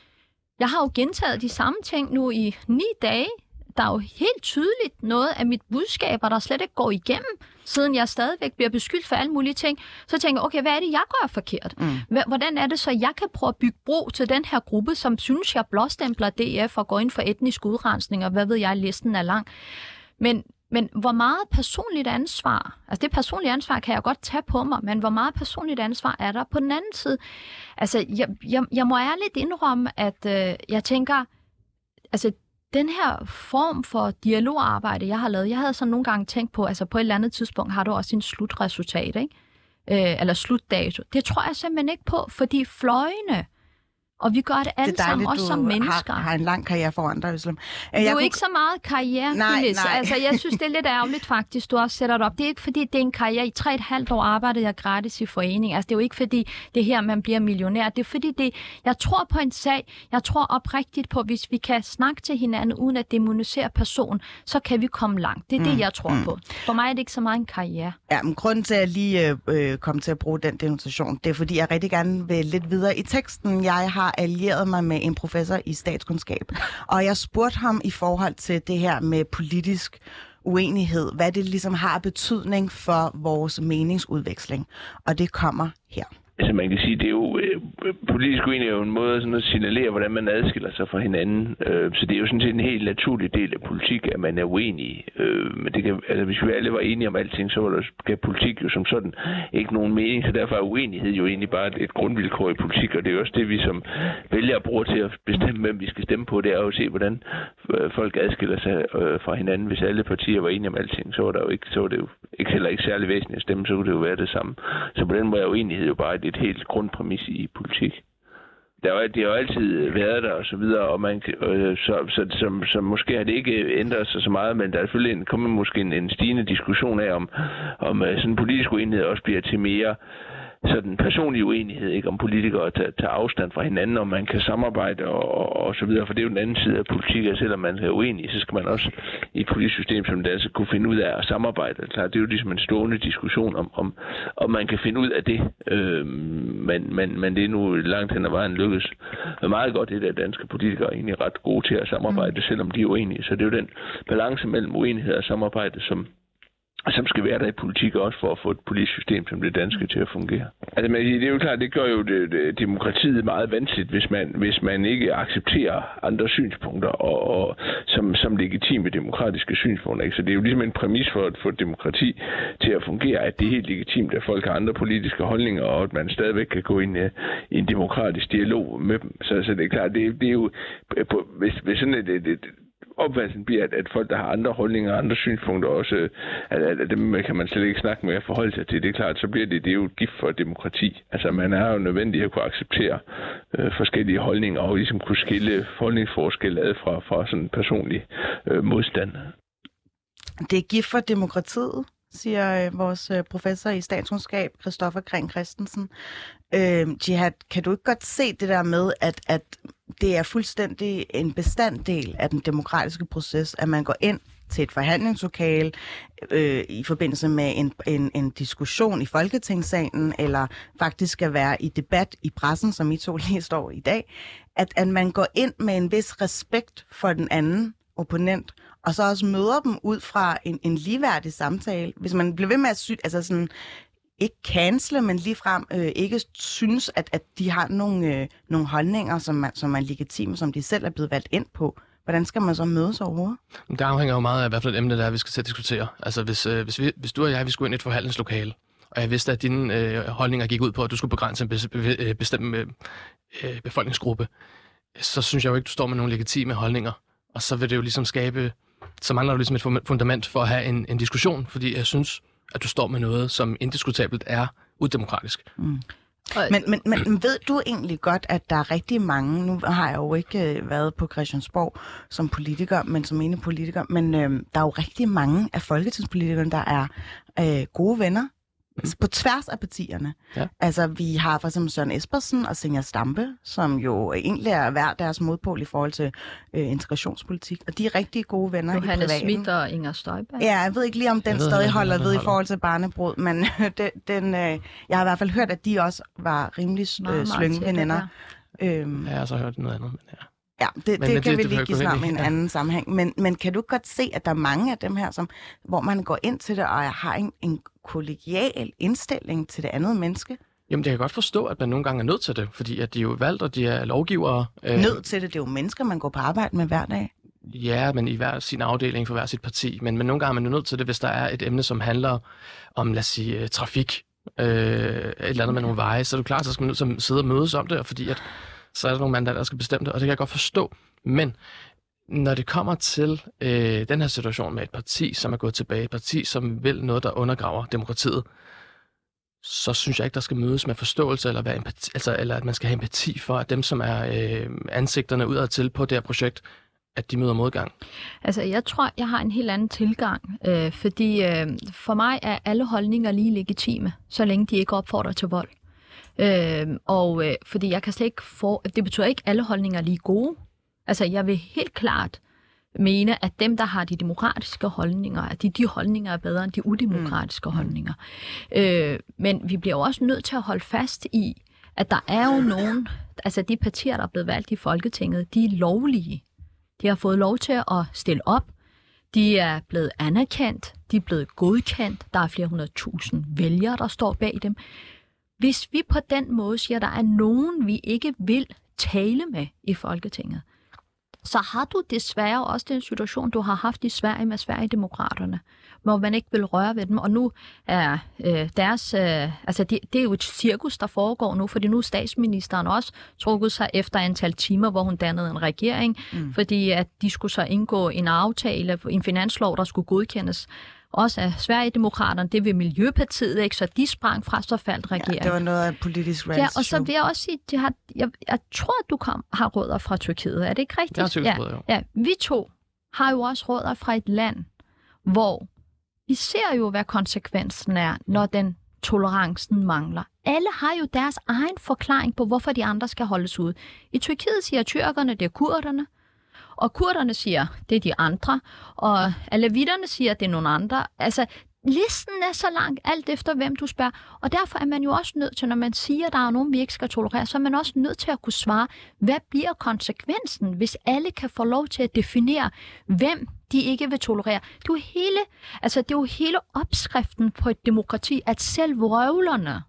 jeg har jo gentaget de samme ting nu i ni dage. Der er jo helt tydeligt noget af mit budskaber, der slet ikke går igennem, siden jeg stadigvæk bliver beskyldt for alle mulige ting. Så tænker jeg, okay, hvad er det, jeg gør forkert? Mm. Hvordan er det så, jeg kan prøve at bygge bro til den her gruppe, som synes, jeg blåstempler DF og går ind for etnisk udrensning, og hvad ved jeg, listen er lang. Men men hvor meget personligt ansvar, altså det personlige ansvar kan jeg godt tage på mig, men hvor meget personligt ansvar er der på den anden side? Altså, jeg, jeg, jeg må ærligt indrømme, at øh, jeg tænker, altså den her form for dialogarbejde, jeg har lavet, jeg havde så nogle gange tænkt på, altså på et eller andet tidspunkt har du også en slutresultat, ikke? Øh, eller slutdato. Det tror jeg simpelthen ikke på, fordi fløjene, og vi gør det alle det sammen, også som mennesker. Har, har en lang karriere foran dig, Øslem. Det er jo kunne... ikke så meget karriere, nej, nej. Altså, jeg synes, det er lidt ærgerligt faktisk, du også sætter det op. Det er ikke, fordi det er en karriere. I tre et halvt år arbejdede jeg gratis i forening. Altså, det er jo ikke, fordi det her, man bliver millionær. Det er, fordi det, jeg tror på en sag. Jeg tror oprigtigt på, hvis vi kan snakke til hinanden, uden at demonisere personen, så kan vi komme langt. Det er mm, det, jeg tror mm. på. For mig er det ikke så meget en karriere. Ja, men grunden til, at jeg lige øh, kom til at bruge den demonstration, det er, fordi jeg rigtig gerne vil lidt videre i teksten. Jeg har har allieret mig med en professor i statskundskab, og jeg spurgte ham i forhold til det her med politisk uenighed, hvad det ligesom har betydning for vores meningsudveksling. Og det kommer her. Altså man kan sige, det er jo øh, politisk uenighed er jo en måde sådan at signalere, hvordan man adskiller sig fra hinanden. Øh, så det er jo sådan set en helt naturlig del af politik, at man er uenig. Øh, men det kan, altså, hvis vi alle var enige om alting, så var der, politik jo som sådan ikke nogen mening. Så derfor er uenighed jo egentlig bare et, et grundvilkår i politik, og det er jo også det, vi som vælgere bruger til at bestemme, hvem vi skal stemme på. Det er jo at se, hvordan øh, folk adskiller sig øh, fra hinanden. Hvis alle partier var enige om alting, så var, der jo ikke, så var det jo ikke heller ikke særlig væsentligt at stemme, så kunne det jo være det samme. Så på den måde er uenighed jo bare et et helt grundpræmis i politik. Der er, det har jo altid været der og så videre, og man, øh, så, så, så, så, måske har det ikke ændret sig så meget, men der er selvfølgelig en, kommer måske en, en stigende diskussion af, om, om øh, sådan en politisk uenighed også bliver til mere sådan personlig uenighed, ikke om politikere at tage, tage afstand fra hinanden, om man kan samarbejde og, og, og så videre, for det er jo den anden side af politik, at selvom man er uenig, så skal man også i et politisk system som det altså kunne finde ud af at samarbejde. Klar, det er jo ligesom en stående diskussion om, om, om man kan finde ud af det, øh, men, men, men det er nu langt hen ad vejen lykkes meget godt, det der danske politikere er egentlig ret gode til at samarbejde, mm. selvom de er uenige. Så det er jo den balance mellem uenighed og samarbejde, som, som skal være der i politik også for at få et politisk system som det danske til at fungere. Altså, men det er jo klart, det gør jo det, det, demokratiet meget vanskeligt, hvis man, hvis man ikke accepterer andre synspunkter og, og som, som legitime demokratiske synspunkter. Ikke? Så det er jo ligesom en præmis for, at få demokrati til at fungere, at det er helt legitimt, at folk har andre politiske holdninger, og at man stadigvæk kan gå ind i, i en demokratisk dialog med dem. Så, så det er klart, det, det er jo, på, hvis, hvis sådan et, et, et opfattelsen bliver, at, at folk, der har andre holdninger og andre synspunkter også, øh, at, at, at dem kan man slet ikke snakke med at forholde sig til. Det er klart, så bliver det, det er jo et gift for demokrati. Altså man er jo nødvendig at kunne acceptere øh, forskellige holdninger og ligesom kunne skille holdningsforskelle ad fra, fra sådan personlig øh, modstand. Det er gift for demokratiet, siger øh, vores øh, professor i statskundskab, Christoffer Kring Christensen. Øh, Jihad, kan du ikke godt se det der med, at, at det er fuldstændig en bestanddel af den demokratiske proces, at man går ind til et forhandlingslokale øh, i forbindelse med en, en, en diskussion i Folketingssalen, eller faktisk skal være i debat i pressen, som I to lige står i dag, at, at man går ind med en vis respekt for den anden opponent, og så også møder dem ud fra en, en ligeværdig samtale. Hvis man bliver ved med at sy- altså sådan, ikke cancele, men ligefrem øh, ikke synes, at, at de har nogle, øh, nogle holdninger, som, man, som er legitime, som de selv er blevet valgt ind på, hvordan skal man så mødes overhovedet? Det afhænger jo meget af, hvad for et emne det er, vi skal til at diskutere. Altså, hvis, øh, hvis, vi, hvis du og jeg, vi skulle ind i et forhandlingslokale, og jeg vidste, at dine øh, holdninger gik ud på, at du skulle begrænse en øh, bestemt øh, øh, befolkningsgruppe, så synes jeg jo ikke, du står med nogle legitime holdninger. Og så vil det jo ligesom skabe, så mangler du ligesom et fundament for at have en, en diskussion, fordi jeg synes, at du står med noget, som indiskutabelt er udemokratisk. Mm. Men, men, men ved du egentlig godt, at der er rigtig mange, nu har jeg jo ikke øh, været på Christiansborg som politiker, men som ene politiker, men øh, der er jo rigtig mange af folketingspolitikerne, der er øh, gode venner mm. på tværs af partierne. Ja. Altså, vi har for eksempel Søren Espersen og Senja Stampe, som jo egentlig er hver deres modpol i forhold til øh, integrationspolitik, og de er rigtig gode venner Johannes i privaten. Schmidt og Inger Støjberg. Ja, jeg ved ikke lige, om den ved, stadig holder ved i forhold til barnebrud, men den, den, øh, jeg har i hvert fald hørt, at de også var rimelig øh, slynge veninder. Øhm, ja, jeg har så hørt noget andet, men ja. Ja, det, det, det kan det, vi lige give snart med en anden sammenhæng. Men, men kan du godt se, at der er mange af dem her, som, hvor man går ind til det og har en, en kollegial indstilling til det andet menneske? Jamen, det kan godt forstå, at man nogle gange er nødt til det, fordi at de er jo valgt, og de er lovgivere. Øh... Nødt til det? Det er jo mennesker, man går på arbejde med hver dag. Ja, men i hver sin afdeling for hver sit parti. Men, men nogle gange er man nødt til det, hvis der er et emne, som handler om, lad os sige, øh, trafik, øh, et eller andet med nogle veje, så er du klar, så skal man nødt til at sidde og mødes om det, fordi at, så er der nogle mandater, der skal bestemme det, og det kan jeg godt forstå. Men når det kommer til øh, den her situation med et parti, som er gået tilbage, et parti, som vil noget, der undergraver demokratiet, så synes jeg ikke, der skal mødes med forståelse, eller, være empati, altså, eller at man skal have empati for, at dem, som er øh, ansigterne udad til på det her projekt, at de møder modgang? Altså, jeg tror, jeg har en helt anden tilgang, øh, fordi øh, for mig er alle holdninger lige legitime, så længe de ikke opfordrer til vold. Øh, og øh, fordi jeg kan slet ikke få, det betyder ikke, at alle holdninger er lige gode. Altså, jeg vil helt klart mene, at dem, der har de demokratiske holdninger, at de, de holdninger er bedre end de udemokratiske mm. holdninger. Øh, men vi bliver jo også nødt til at holde fast i, at der er jo nogen, altså de partier, der er blevet valgt i Folketinget, de er lovlige. De har fået lov til at stille op. De er blevet anerkendt. De er blevet godkendt. Der er flere hundrede tusind vælgere, der står bag dem. Hvis vi på den måde siger, at der er nogen, vi ikke vil tale med i Folketinget, så har du desværre også den situation, du har haft i Sverige med Sverigedemokraterne, hvor man ikke vil røre ved dem. Og nu er øh, deres, øh, altså det, det er jo et cirkus, der foregår nu, fordi nu er statsministeren også trukket sig efter antal timer, hvor hun dannede en regering, mm. fordi at de skulle så indgå en aftale, en finanslov, der skulle godkendes også af Sverigedemokraterne, det vil Miljøpartiet, ikke? så de sprang fra, så faldt regeringen. Ja, det var noget af politisk Ja, og så vil jeg også sige, de har, jeg, jeg tror, at du kom, har rødder fra Tyrkiet, er det ikke rigtigt? Jeg har ja, ja, vi to har jo også rødder fra et land, hvor vi ser jo, hvad konsekvensen er, når den tolerancen mangler. Alle har jo deres egen forklaring på, hvorfor de andre skal holdes ud. I Tyrkiet siger tyrkerne, det er kurderne. Og kurderne siger, det er de andre, og alavitterne siger, det er nogle andre. Altså, listen er så lang, alt efter hvem du spørger. Og derfor er man jo også nødt til, når man siger, at der er nogen, vi ikke skal tolerere, så er man også nødt til at kunne svare, hvad bliver konsekvensen, hvis alle kan få lov til at definere, hvem de ikke vil tolerere. Det er jo hele, altså det er jo hele opskriften på et demokrati, at selv vrøvlerne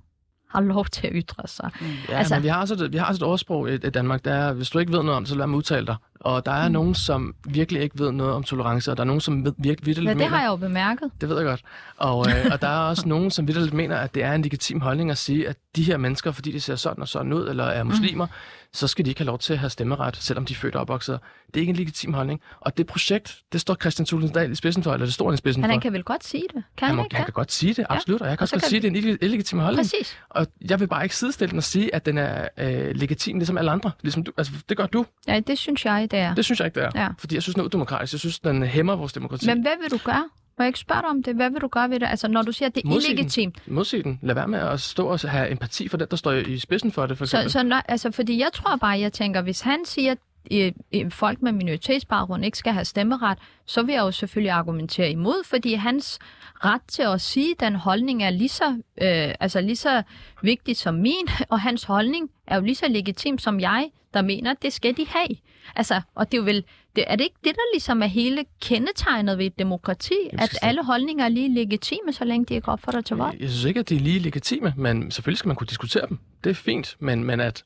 har lov til at ytre sig. Mm. Ja, altså, men vi har, også et, vi har også et ordsprog i, i Danmark, der er, hvis du ikke ved noget om det, så lad mig udtale dig. Og der er mm. nogen, som virkelig ikke ved noget om tolerance, og der er nogen, som virkelig virkelig ja, det mener, har jeg jo bemærket. Det ved jeg godt. Og, øh, og der er også nogen, som virkelig mener, at det er en legitim holdning at sige, at de her mennesker, fordi de ser sådan og sådan ud, eller er muslimer, mm. så skal de ikke have lov til at have stemmeret, selvom de er født og opvokset. Det er ikke en legitim holdning. Og det projekt, det står Christian Tulsendal i spidsen for, eller det står han i spidsen for. Men han kan vel godt sige det? Kan han, han, ikke? han kan godt sige det, absolut. Ja. Og jeg kan også godt sige, at det er en illegitim holdning. Præcis. Og jeg vil bare ikke sidestille den og sige, at den er øh, legitim, ligesom alle andre. Ligesom du. Altså, det gør du. Ja, det synes jeg, det er. Det synes jeg ikke, det er. Ja. Fordi jeg synes, den er udemokratisk. Jeg synes, den hæmmer vores demokrati. Men hvad vil du gøre? Må jeg ikke spørge dig om det? Hvad vil du gøre ved det? Altså, når du siger, at det er Modsig illegitimt. Den. Modsig den. Lad være med at stå og have empati for den, der står i spidsen for det, for eksempel. Så, så når, altså, fordi jeg tror bare, jeg tænker, hvis han siger, at folk med minoritetsbaggrund ikke skal have stemmeret, så vil jeg jo selvfølgelig argumentere imod, fordi hans ret til at sige, at den holdning er lige så, øh, altså lige så vigtig som min, og hans holdning er jo lige så legitim som jeg, der mener, at det skal de have. Altså, og det er jo vel, det, er det ikke det, der ligesom er hele kendetegnet ved et demokrati, at alle holdninger er lige legitime, så længe de ikke opfordrer til vold? Jeg synes ikke, at de er lige legitime, men selvfølgelig skal man kunne diskutere dem. Det er fint, men, men at,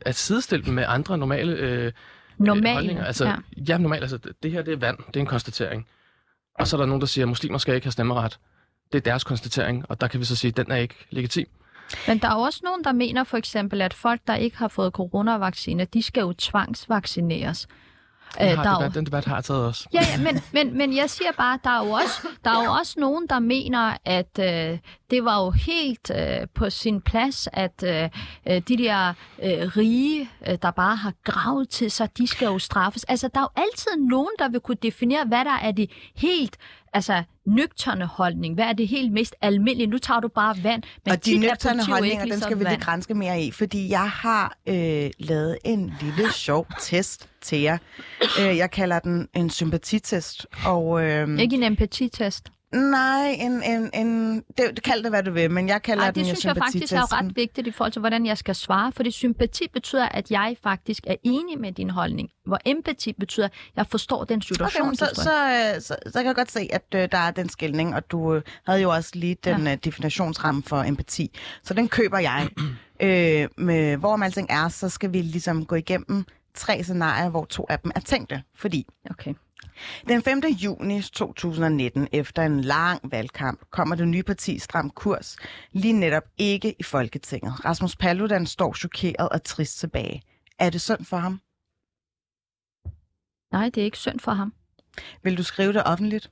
at sidestille dem med andre normale øh, Normale, holdninger. Altså, ja. ja, normalt. Altså, det her det er vand. Det er en konstatering. Og så er der nogen, der siger, at muslimer skal ikke have stemmeret. Det er deres konstatering, og der kan vi så sige, at den er ikke legitim. Men der er også nogen, der mener for eksempel, at folk, der ikke har fået coronavacciner, de skal jo tvangsvaccineres. Den, Øh, har, der er jo- debat, den debat har jeg taget også. Ja, ja men, men, men jeg siger bare, der er jo også, der er jo også nogen, der mener, at øh, det var jo helt øh, på sin plads, at øh, øh, de der øh, rige, øh, der bare har gravet til sig, de skal jo straffes. Altså, der er jo altid nogen, der vil kunne definere, hvad der er det helt altså, nøgterne holdning. Hvad er det helt mest almindelige? Nu tager du bare vand. Men og de er nøgterne holdninger, ikke den skal ligesom vi lige vand. grænske mere i, fordi jeg har øh, lavet en lille sjov test til jer. Øh, jeg kalder den en sympatitest, og... Øh, Ikke en empatitest. Nej, en, en, en, det, kald det, hvad du vil, men jeg kalder Ej, den det jo synes jeg faktisk er ret vigtigt i forhold til, hvordan jeg skal svare. Fordi sympati betyder, at jeg faktisk er enig med din holdning. Hvor empati betyder, at jeg forstår den Okay, situation. men så, så, så, så kan jeg godt se, at øh, der er den skældning, og du øh, havde jo også lige den ja. øh, definitionsramme for empati. Så den køber jeg. øh, med, hvor man alting er, så skal vi ligesom gå igennem tre scenarier, hvor to af dem er tænkte. Fordi Okay. Den 5. juni 2019, efter en lang valgkamp, kommer det nye parti Stram Kurs lige netop ikke i Folketinget. Rasmus Paludan står chokeret og trist tilbage. Er det synd for ham? Nej, det er ikke synd for ham. Vil du skrive det offentligt?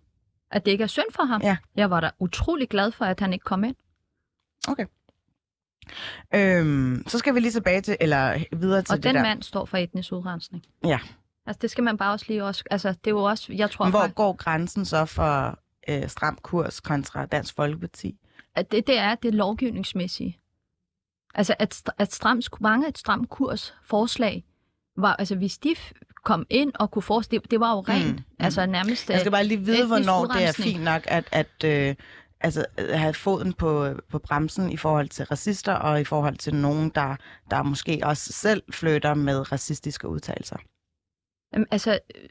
At det ikke er synd for ham. Ja. Jeg var da utrolig glad for, at han ikke kom ind. Øhm, så skal vi lige tilbage til, eller videre til Og det den der. mand står for etnisk udrensning. Ja. Altså, det skal man bare også lige også... Altså, det er jo også... Jeg tror, Men hvor faktisk, går grænsen så for øh, stram kurs kontra Dansk Folkeparti? at det, det er det lovgivningsmæssige. Altså, at, at strams, mange et stram kurs forslag var... Altså, hvis de kom ind og kunne forestille... Det, var jo rent. Mm, Mm. Altså, nærmest... Jeg skal bare lige vide, etnisk hvornår det er fint nok at, at øh, altså, have foden på, på bremsen i forhold til racister, og i forhold til nogen, der, der måske også selv flytter med racistiske udtalelser. Jamen, altså, øh,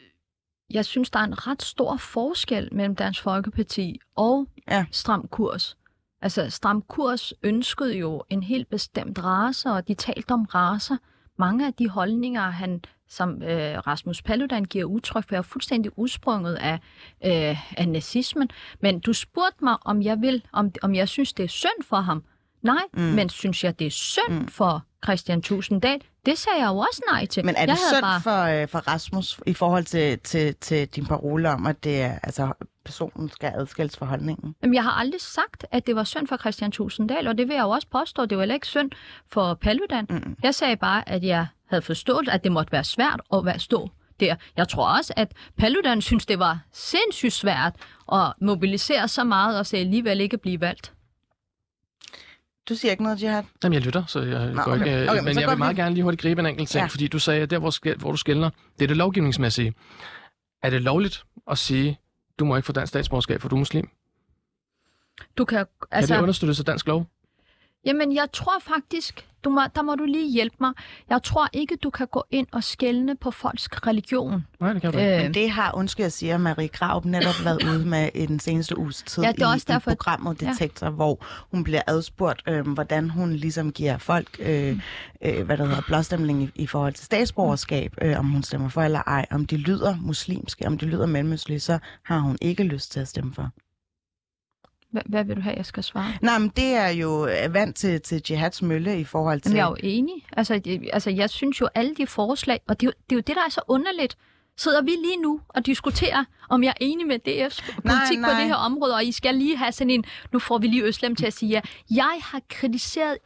jeg synes, der er en ret stor forskel mellem Dansk Folkeparti og Ja. Stram Kurs. Altså, Stram Kurs ønskede jo en helt bestemt race, og de talte om racer. Mange af de holdninger, han som øh, Rasmus Paludan giver udtryk for, er fuldstændig udsprunget af, øh, af nazismen. Men du spurgte mig, om jeg vil, om, om jeg synes, det er synd for ham. Nej, Mm. men synes jeg, det er synd mm. for Christian Tusinddal? Det sagde jeg jo også nej til. Men er det synd bare... for, øh, for Rasmus i forhold til, til, til din parole om, at det er, altså, personen skal adskilles for holdningen? Jamen, jeg har aldrig sagt, at det var synd for Christian Tusinddal, og det vil jeg jo også påstå, det var heller ikke synd for Paludan. Mm. Jeg sagde bare, at jeg havde forstået, at det måtte være svært at være stå der. Jeg tror også, at Paludan synes, det var sindssygt svært at mobilisere så meget, og så alligevel ikke blive valgt. Du siger ikke noget, Jihad? Jamen, jeg lytter, så jeg Nå, går okay. ikke... øh, Okay, men men så jeg vil vi- meget gerne lige hurtigt gribe en enkelt ting, Ja. fordi du sagde, at der, hvor, hvor du skældner, det er det lovgivningsmæssige. Er det lovligt at sige, du må ikke få dansk statsborgerskab, for du er muslim? Du kan, Altså... Kan altså, det understøttes af dansk lov? Jamen, jeg tror faktisk, du må, der må du lige hjælpe mig. Jeg tror ikke, du kan gå ind og skælne på folks religion. Nej, det kan du ikke. Øh, Men det har, undskyld jeg siger, Marie Graup netop været ude med i den seneste uges tid Ja, det er i, også derfor, i at- programmet. Detektor, ja. hvor hun bliver adspurgt, øh, hvordan hun ligesom giver folk, øh, øh, hvad der hedder, blåstemning i, i forhold til statsborgerskab, øh, om hun stemmer for eller ej, om de lyder muslimske, om de lyder mellemøstlige, så har hun ikke lyst til at stemme for. Hvad, vil du have, jeg skal svare? Nej, men det er jo øh, vant til, til Jihads mølle i forhold til... Jamen, jeg er jo enig. Altså, det, altså, jeg synes jo, alle de forslag, og det er, jo, det er jo det, der er så underligt, sidder vi lige nu og diskuterer, om jeg er enig med DF's politik Nej, på nej. det her område, og I skal lige have sådan en, nu får vi lige Øslem til at sige ja. Jeg har kritiseret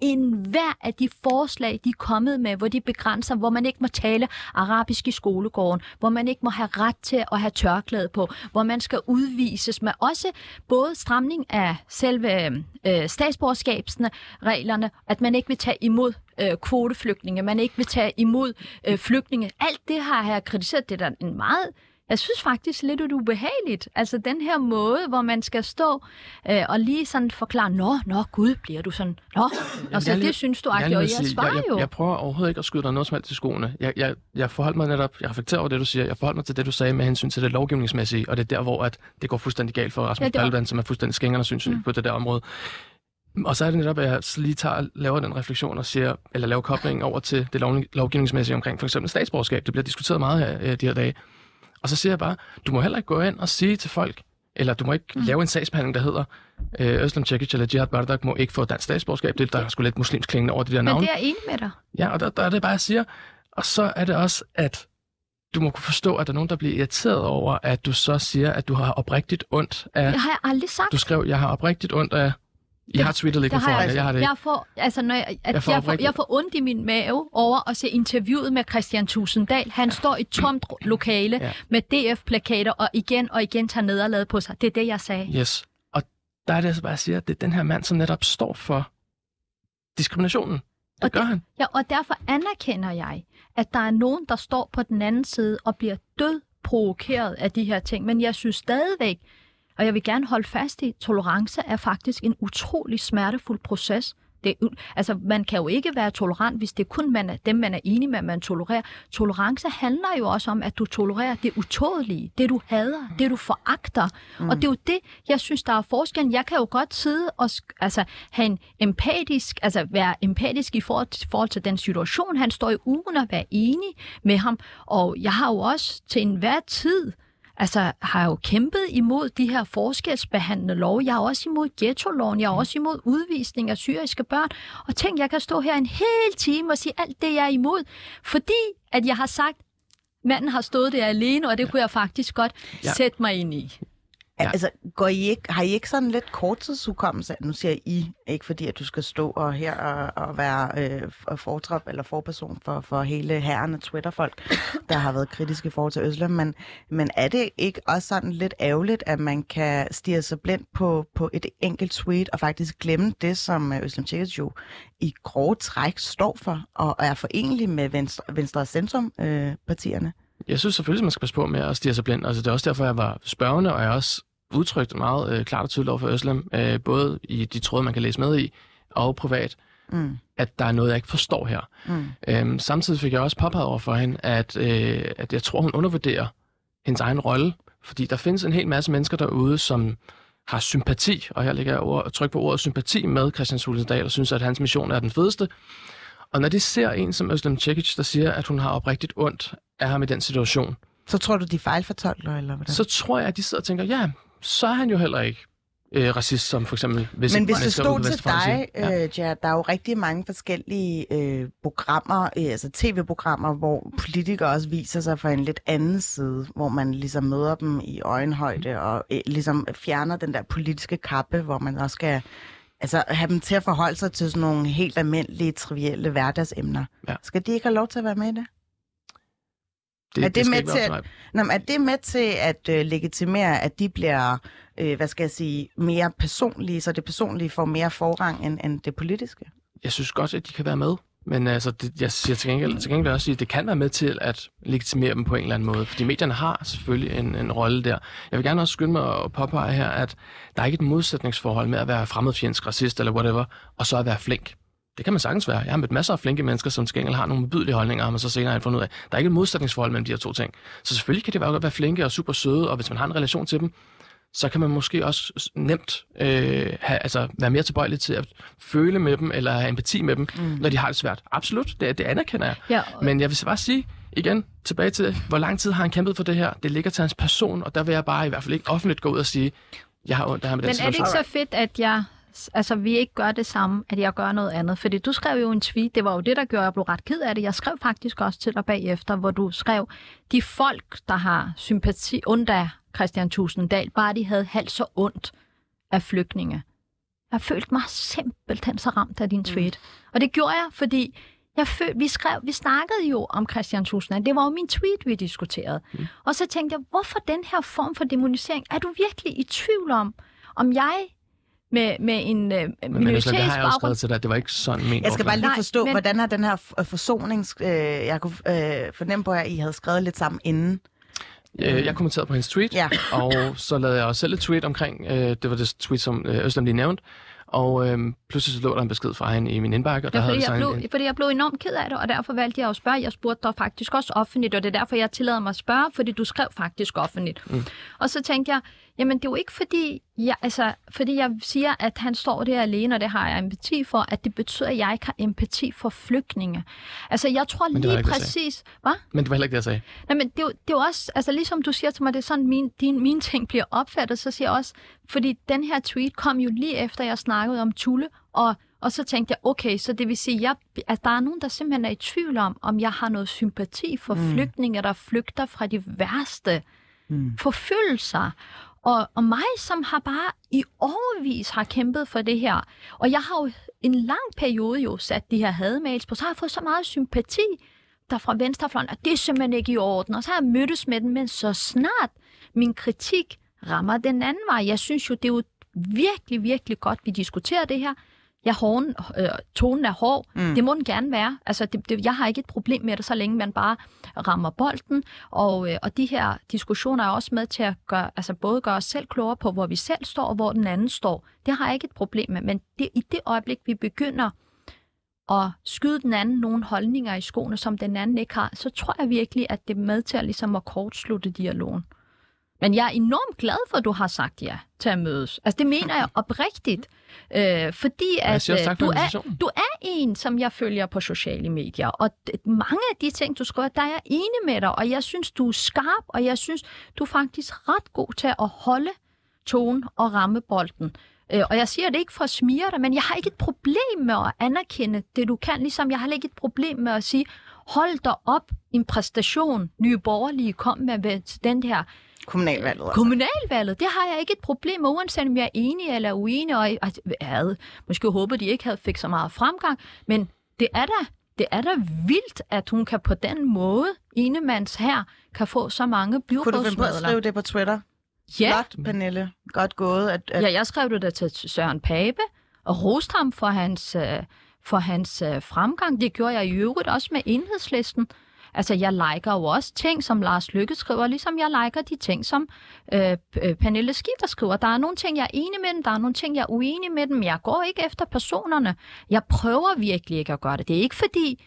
en hver af de forslag, de er kommet med, hvor de begrænser, hvor man ikke må tale arabisk i skolegården, hvor man ikke må have ret til at have tørklæde på, hvor man skal udvises med også både stramning af selve øh, statsborgerskabsreglerne, at man ikke vil tage imod øh, kvoteflygtninge, man ikke vil tage imod øh, flygtninge. Alt det har jeg kritiseret. Det er da en meget jeg synes faktisk lidt, er ubehageligt. Altså den her måde, hvor man skal stå øh, og lige sådan forklare, nå, nå, gud, bliver du sådan, nå, og så jeg lige- det synes du, Jeg, at jeg, jeg sige, svarer jeg, jo. jeg, jeg prøver overhovedet ikke at skyde dig noget som helst i skoene. Jeg, jeg, jeg forholder mig netop, jeg reflekterer over det, du siger. Jeg forholder mig til det, du sagde med hensyn til det lovgivningsmæssige, og det er der, hvor at det går fuldstændig galt for Rasmus Ja, var- Paludan, som er fuldstændig skængerne synes mm. på det der område. Og så er det netop, at jeg lige tager, laver den refleksion og siger, eller laver koblingen over til det lov, lovgivningsmæssige omkring for eksempel statsborgerskab. Det bliver diskuteret meget her øh, de her dage. Og så siger jeg bare, du må heller ikke gå ind og sige til folk, eller du må ikke mm. lave en sagsbehandling, der hedder, øh, Øslem Cekic eller Jihad Bardak må ikke få dansk statsborgerskab. Det der er sgu lidt muslimsk klingende over de der navne. Men det er enig med dig. Ja, og der, der er det bare, jeg siger. Og så er det også, at du må kunne forstå, at der er nogen, der bliver irriteret over, at du så siger, at du har oprigtigt ondt af... Det har jeg aldrig sagt. Du skrev, jeg har oprigtigt ondt af... I har tweetet liggende har foran jeg, jeg har det ikke. jeg får, altså, når jeg, at Jeg jeg, får jeg, får, jeg får ondt i min mave over at se interviewet med Christian Tusinddal. Han står i et tomt lokale Ja. ja. med DF-plakater og igen og igen tager nederlaget på sig. Det er det, jeg sagde. Yes. Og der er det altså bare, jeg siger, at det er den her mand, som netop står for diskriminationen. Det Og gør det- han. Ja, og derfor anerkender jeg, at der er nogen, der står på den anden side og bliver død provokeret af de her ting. Men jeg synes stadigvæk, og jeg vil gerne holde fast i, tolerance er faktisk en utrolig smertefuld proces. Det, altså, man kan jo ikke være tolerant, hvis det er kun man er, dem, man er enig med, man tolererer. Tolerance handler jo også om, at du tolererer det utålige, det du hader, det du foragter. Mm. Og det er jo det, jeg synes, der er forskellen. Jeg kan jo godt sidde og altså, have en empatisk, altså være empatisk i forhold til, forhold til den situation, han står i ugen og være enig med ham. Og jeg har jo også til enhver tid altså, har jo kæmpet imod de her forskelsbehandlende lov. Jeg er også imod ghetto-loven. Jeg er også imod udvisning af syriske børn. Og tænk, jeg kan stå her en hel time og sige alt det, jeg er imod. Fordi at jeg har sagt, manden har stået der alene, og det kunne jeg faktisk godt Ja. sætte mig ind i. Ja. Altså, går I ikke, har I ikke sådan lidt korttidshukommelse? Nu siger I, ikke fordi, at du skal stå og her og, og være øh, fortrop eller forperson for, for hele herren af Twitter-folk, der har været kritiske i forhold til Øslem, men, men er det ikke også sådan lidt ærgerligt, at man kan stige sig blind på, på et enkelt tweet og faktisk glemme det, som øh, Øslem Tjekkes jo i grove træk står for og er forenlig med Venstre, Venstre og Centrum-partierne? Øh, partierne? Jeg synes selvfølgelig, man skal passe på med at stige sig blind. Altså, det er også derfor, jeg var spørgende, og jeg også udtrykt meget øh, klart og tydeligt over for Øslem, øh, både i de tråde, man kan læse med i, og privat, mm. at der er noget, jeg ikke forstår her. Mm. Øhm, samtidig fik jeg også påpeget over for hende, at, øh, at jeg tror, hun undervurderer hendes egen rolle, fordi der findes en hel masse mennesker derude, som har sympati, og her lægger jeg ord, tryk på ordet sympati med Christian Sulensdal, og synes, at hans mission er den fedeste. Og når de ser en som Özlem Cekic, der siger, at hun har oprigtigt ondt af ham i den situation, Så tror du, de fejlfortolker, eller hvordan? så tror jeg, at de sidder og tænker, ja, så er han jo heller ikke øh, racist, som for eksempel... Hvis Men hvis det stod til dig, siger. ja. øh, der er jo rigtig mange forskellige øh, programmer, øh, altså tv-programmer, hvor politikere også viser sig fra en lidt anden side, hvor man ligesom møder dem i øjenhøjde og øh, ligesom fjerner den der politiske kappe, hvor man også skal altså, have dem til at forholde sig til sådan nogle helt almindelige, trivielle hverdagsemner. Ja. Skal de ikke have lov til at være med i det? det, er det skal med til mig. Nå, er det med til at øh, legitimere, at de bliver, øh, hvad skal jeg sige, mere personlige, så det personlige får mere forrang end, end det politiske? jeg synes godt, at de kan være med. Men altså, det, jeg siger til gengæld, til gengæld også at det kan være med til at legitimere dem på en eller anden måde. Fordi medierne har selvfølgelig en, en rolle der. Jeg vil gerne også skynde mig at påpege her, at der er ikke et modsætningsforhold med at være fremmedfjendsk, racist eller whatever, og så at være flink. Det kan man sagtens være. Jeg har mødt masser af flinke mennesker, som til gengæld har nogle modbydelige holdninger, og man så senere har fundet ud af. Der er ikke et modsætningsforhold mellem de her to ting. Så selvfølgelig kan det være godt være flinke og super søde, og hvis man har en relation til dem, så kan man måske også nemt øh, have, altså, være mere tilbøjelig til at føle med dem, eller have empati med dem, mm. når de har det svært. Absolut, det, det anerkender jeg. Ja, Men jeg vil bare sige igen, tilbage til, hvor lang tid har han kæmpet for det her? Det ligger til hans person, og der vil jeg bare i hvert fald ikke offentligt gå ud og sige, jeg har ondt af ham i den Men er det situation. ikke så fedt, at jeg altså, vi ikke gør det samme, at jeg gør noget andet? Fordi du skrev jo en tweet, det var jo det, der gjorde, at jeg blev ret ked af det. Jeg skrev faktisk også til dig bagefter, hvor du skrev, de folk, der har sympati ondt af Christian Tusinddal, bare de havde halvt så ondt af flygtninge. Jeg følte mig simpelthen så ramt af din tweet. Mm. Og det gjorde jeg, fordi jeg føl, vi, skrev, vi snakkede jo om Christian Tusinddal. Det var jo min tweet, vi diskuterede. Mm. Og så tænkte jeg, hvorfor den her form for demonisering? Er du virkelig i tvivl om, om jeg med, med en øh, Men, men Øslem, det har jeg også minoritetsbaggrund... skrevet til dig, det var ikke sådan ment Jeg skal bare lige Nej, forstå, men- hvordan er den her forsonings... Øh, jeg kunne øh, fornemme på, at I havde skrevet lidt sammen inden. Øh, Jeg kommenterede på hendes tweet, Ja. og så lavede jeg også selv et tweet omkring, øh, det var det tweet, som øh, Øslem lige nævnte, og øh, pludselig så lå der en besked fra hende i min indbakke, og der Ja, havde fordi, det så jeg en, blev, fordi jeg blev enormt ked af det, og derfor valgte jeg at spørge. Jeg spurgte dig faktisk også offentligt, og det er derfor, jeg tillader mig at spørge, fordi du skrev faktisk offentligt. Mm. Og så tænkte jeg, Jamen, det er jo ikke fordi jeg, altså, fordi jeg siger, at han står der alene, og det har jeg empati for, at det betyder, at jeg ikke har empati for flygtninge. Altså, jeg tror lige ikke præcis... Hvad? Men det var heller ikke det, jeg sagde. Nej, men det, er jo- det er også, altså ligesom du siger til mig, det er sådan, min, din, mine ting bliver opfattet, så siger jeg også, fordi den her tweet kom jo lige efter, jeg snakkede om Tulle, og, og så tænkte jeg, okay, så det vil sige, jeg, at der er nogen, der simpelthen er i tvivl om, om jeg har noget sympati for mm. flygtninge, der flygter fra de værste Mm. forfølgelser. Og, og mig, som har bare i overvis har kæmpet for det her, og jeg har jo en lang periode jo sat de her hademails på, så har jeg fået så meget sympati der fra venstrefløjen, at det er simpelthen ikke i orden. Og så har jeg mødtes med den, men så snart min kritik rammer den anden vej. Jeg synes jo, det er jo virkelig, virkelig godt, vi diskuterer det her. Ja, hården, øh, tonen er hård. Mm. Det må den gerne være. Altså, det, det, jeg har ikke et problem med det, så længe man bare rammer bolden. Og, øh, og de her diskussioner er også med til at gøre, altså både gøre os selv klogere på, hvor vi selv står, og hvor den anden står. Det har jeg ikke et problem med. Men det, i det øjeblik, vi begynder at skyde den anden nogle holdninger i skoene, som den anden ikke har, så tror jeg virkelig, at det er med til at, ligesom at kortslutte dialogen. Men jeg er enormt glad for, at du har sagt ja til at mødes. Altså, det mener jeg oprigtigt. Øh, fordi at siger tak øh, for du, er, du er en, som jeg følger på sociale medier. Og mange af de ting, du skriver, der er jeg enig med dig. Og jeg synes, du er skarp, og jeg synes, du er faktisk ret god til at holde tonen og ramme bolden. Øh, og jeg siger det ikke for at smire dig, men jeg har ikke et problem med at anerkende det, du kan. Ligesom jeg har ikke et problem med at sige, hold dig op, en præstation, nye borgerlige kom med ved til den her Kommunalvalget altså. Kommunalvalget, det har jeg ikke et problem med, uanset om jeg er enig eller uenig, og jeg jeg havde måske håbet, de ikke havde fik så meget fremgang, men det er da, det er da vildt, at hun kan på den måde, enemands her, kan få så mange Kunne du finde på at byrådsmedlemmer. skrive det på Twitter? Ja, Godt, Pernille. Godt gået. At, at... ja, jeg skrev det da til Søren Pape, og roste ham for hans, øh, for hans øh, fremgang. Det gjorde jeg i øvrigt også med enhedslisten. Altså, jeg liker jo også ting, som Lars Lykke skriver, ligesom jeg liker de ting, som øh, øh Pernille Skifter skriver. Der er nogle ting, jeg er enig med dem, der er nogle ting, jeg er uenig med dem. Jeg går ikke efter personerne. Jeg prøver virkelig ikke at gøre det. Det er ikke fordi,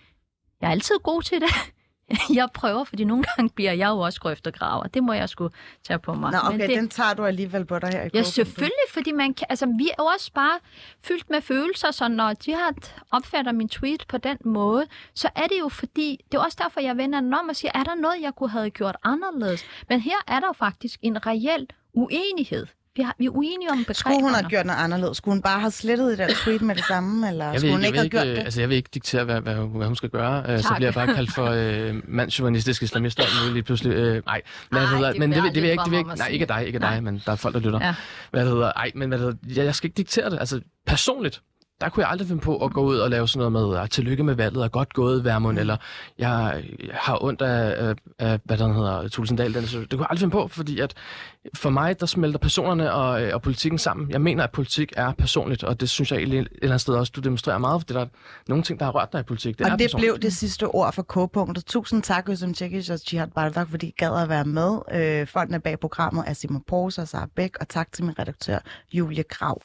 jeg er altid god til det. Jeg prøver, fordi nogle gange bliver jeg jo også grøftegraver. Det må jeg sgu tage på mig. Nå, okay, Men det, den tager du alligevel på dig her i Ja, selvfølgelig, fordi man kan, altså, vi er jo også bare fyldt med følelser, så når de har opfatter min tweet på den måde, så er det jo fordi, det er også derfor, jeg vender den om og siger, er der noget, jeg kunne have gjort anderledes? Men her er der faktisk en reel uenighed. Vi, har, vi er uenige om begreberne. Skulle hun have gjort noget anderledes? Skulle hun bare have slettet det der tweet med det samme, eller Jeg vil, skulle hun jeg, ikke have ikke, gjort det? altså, jeg vil ikke diktere, hvad, hvad, hvad hun skal gøre. Øh, så Tak. bliver jeg bare kaldt for øh, mandsjuvenistisk islamist og muligt lige pludselig. Øh, nej, hvad Ej, det hedder, det men det, vil- jeg det vil jeg ikke. Det vil ikke nej, ikke dig, ikke Nej. dig, men der er folk, der lytter. Ja. Hvad det hedder, ej, men hvad det hedder, jeg, jeg skal ikke diktere det. Altså, personligt, der kunne jeg aldrig finde på at gå ud og lave sådan noget med, ah, tillykke med valget, og godt gået, Værmund, Mm. eller jeg, har ondt af, af, af hvad der hedder, Tulsendal. Den, så det kunne jeg aldrig finde på, fordi at for mig, der smelter personerne og, øh, og politikken sammen. Jeg mener, at politik er personligt, og det synes jeg egentlig et eller andet sted også, du demonstrerer meget, for det er der nogle ting, der har rørt dig i politik. Det er Og det personligt. blev det sidste ord for K-punktet. Tusind tak, Øsem Tjekic og Jihad Bardak, fordi I gad at være med. Øh, folkene bag programmet er Simon Porser og Sara Bæk, og tak til min redaktør, Julie Grav.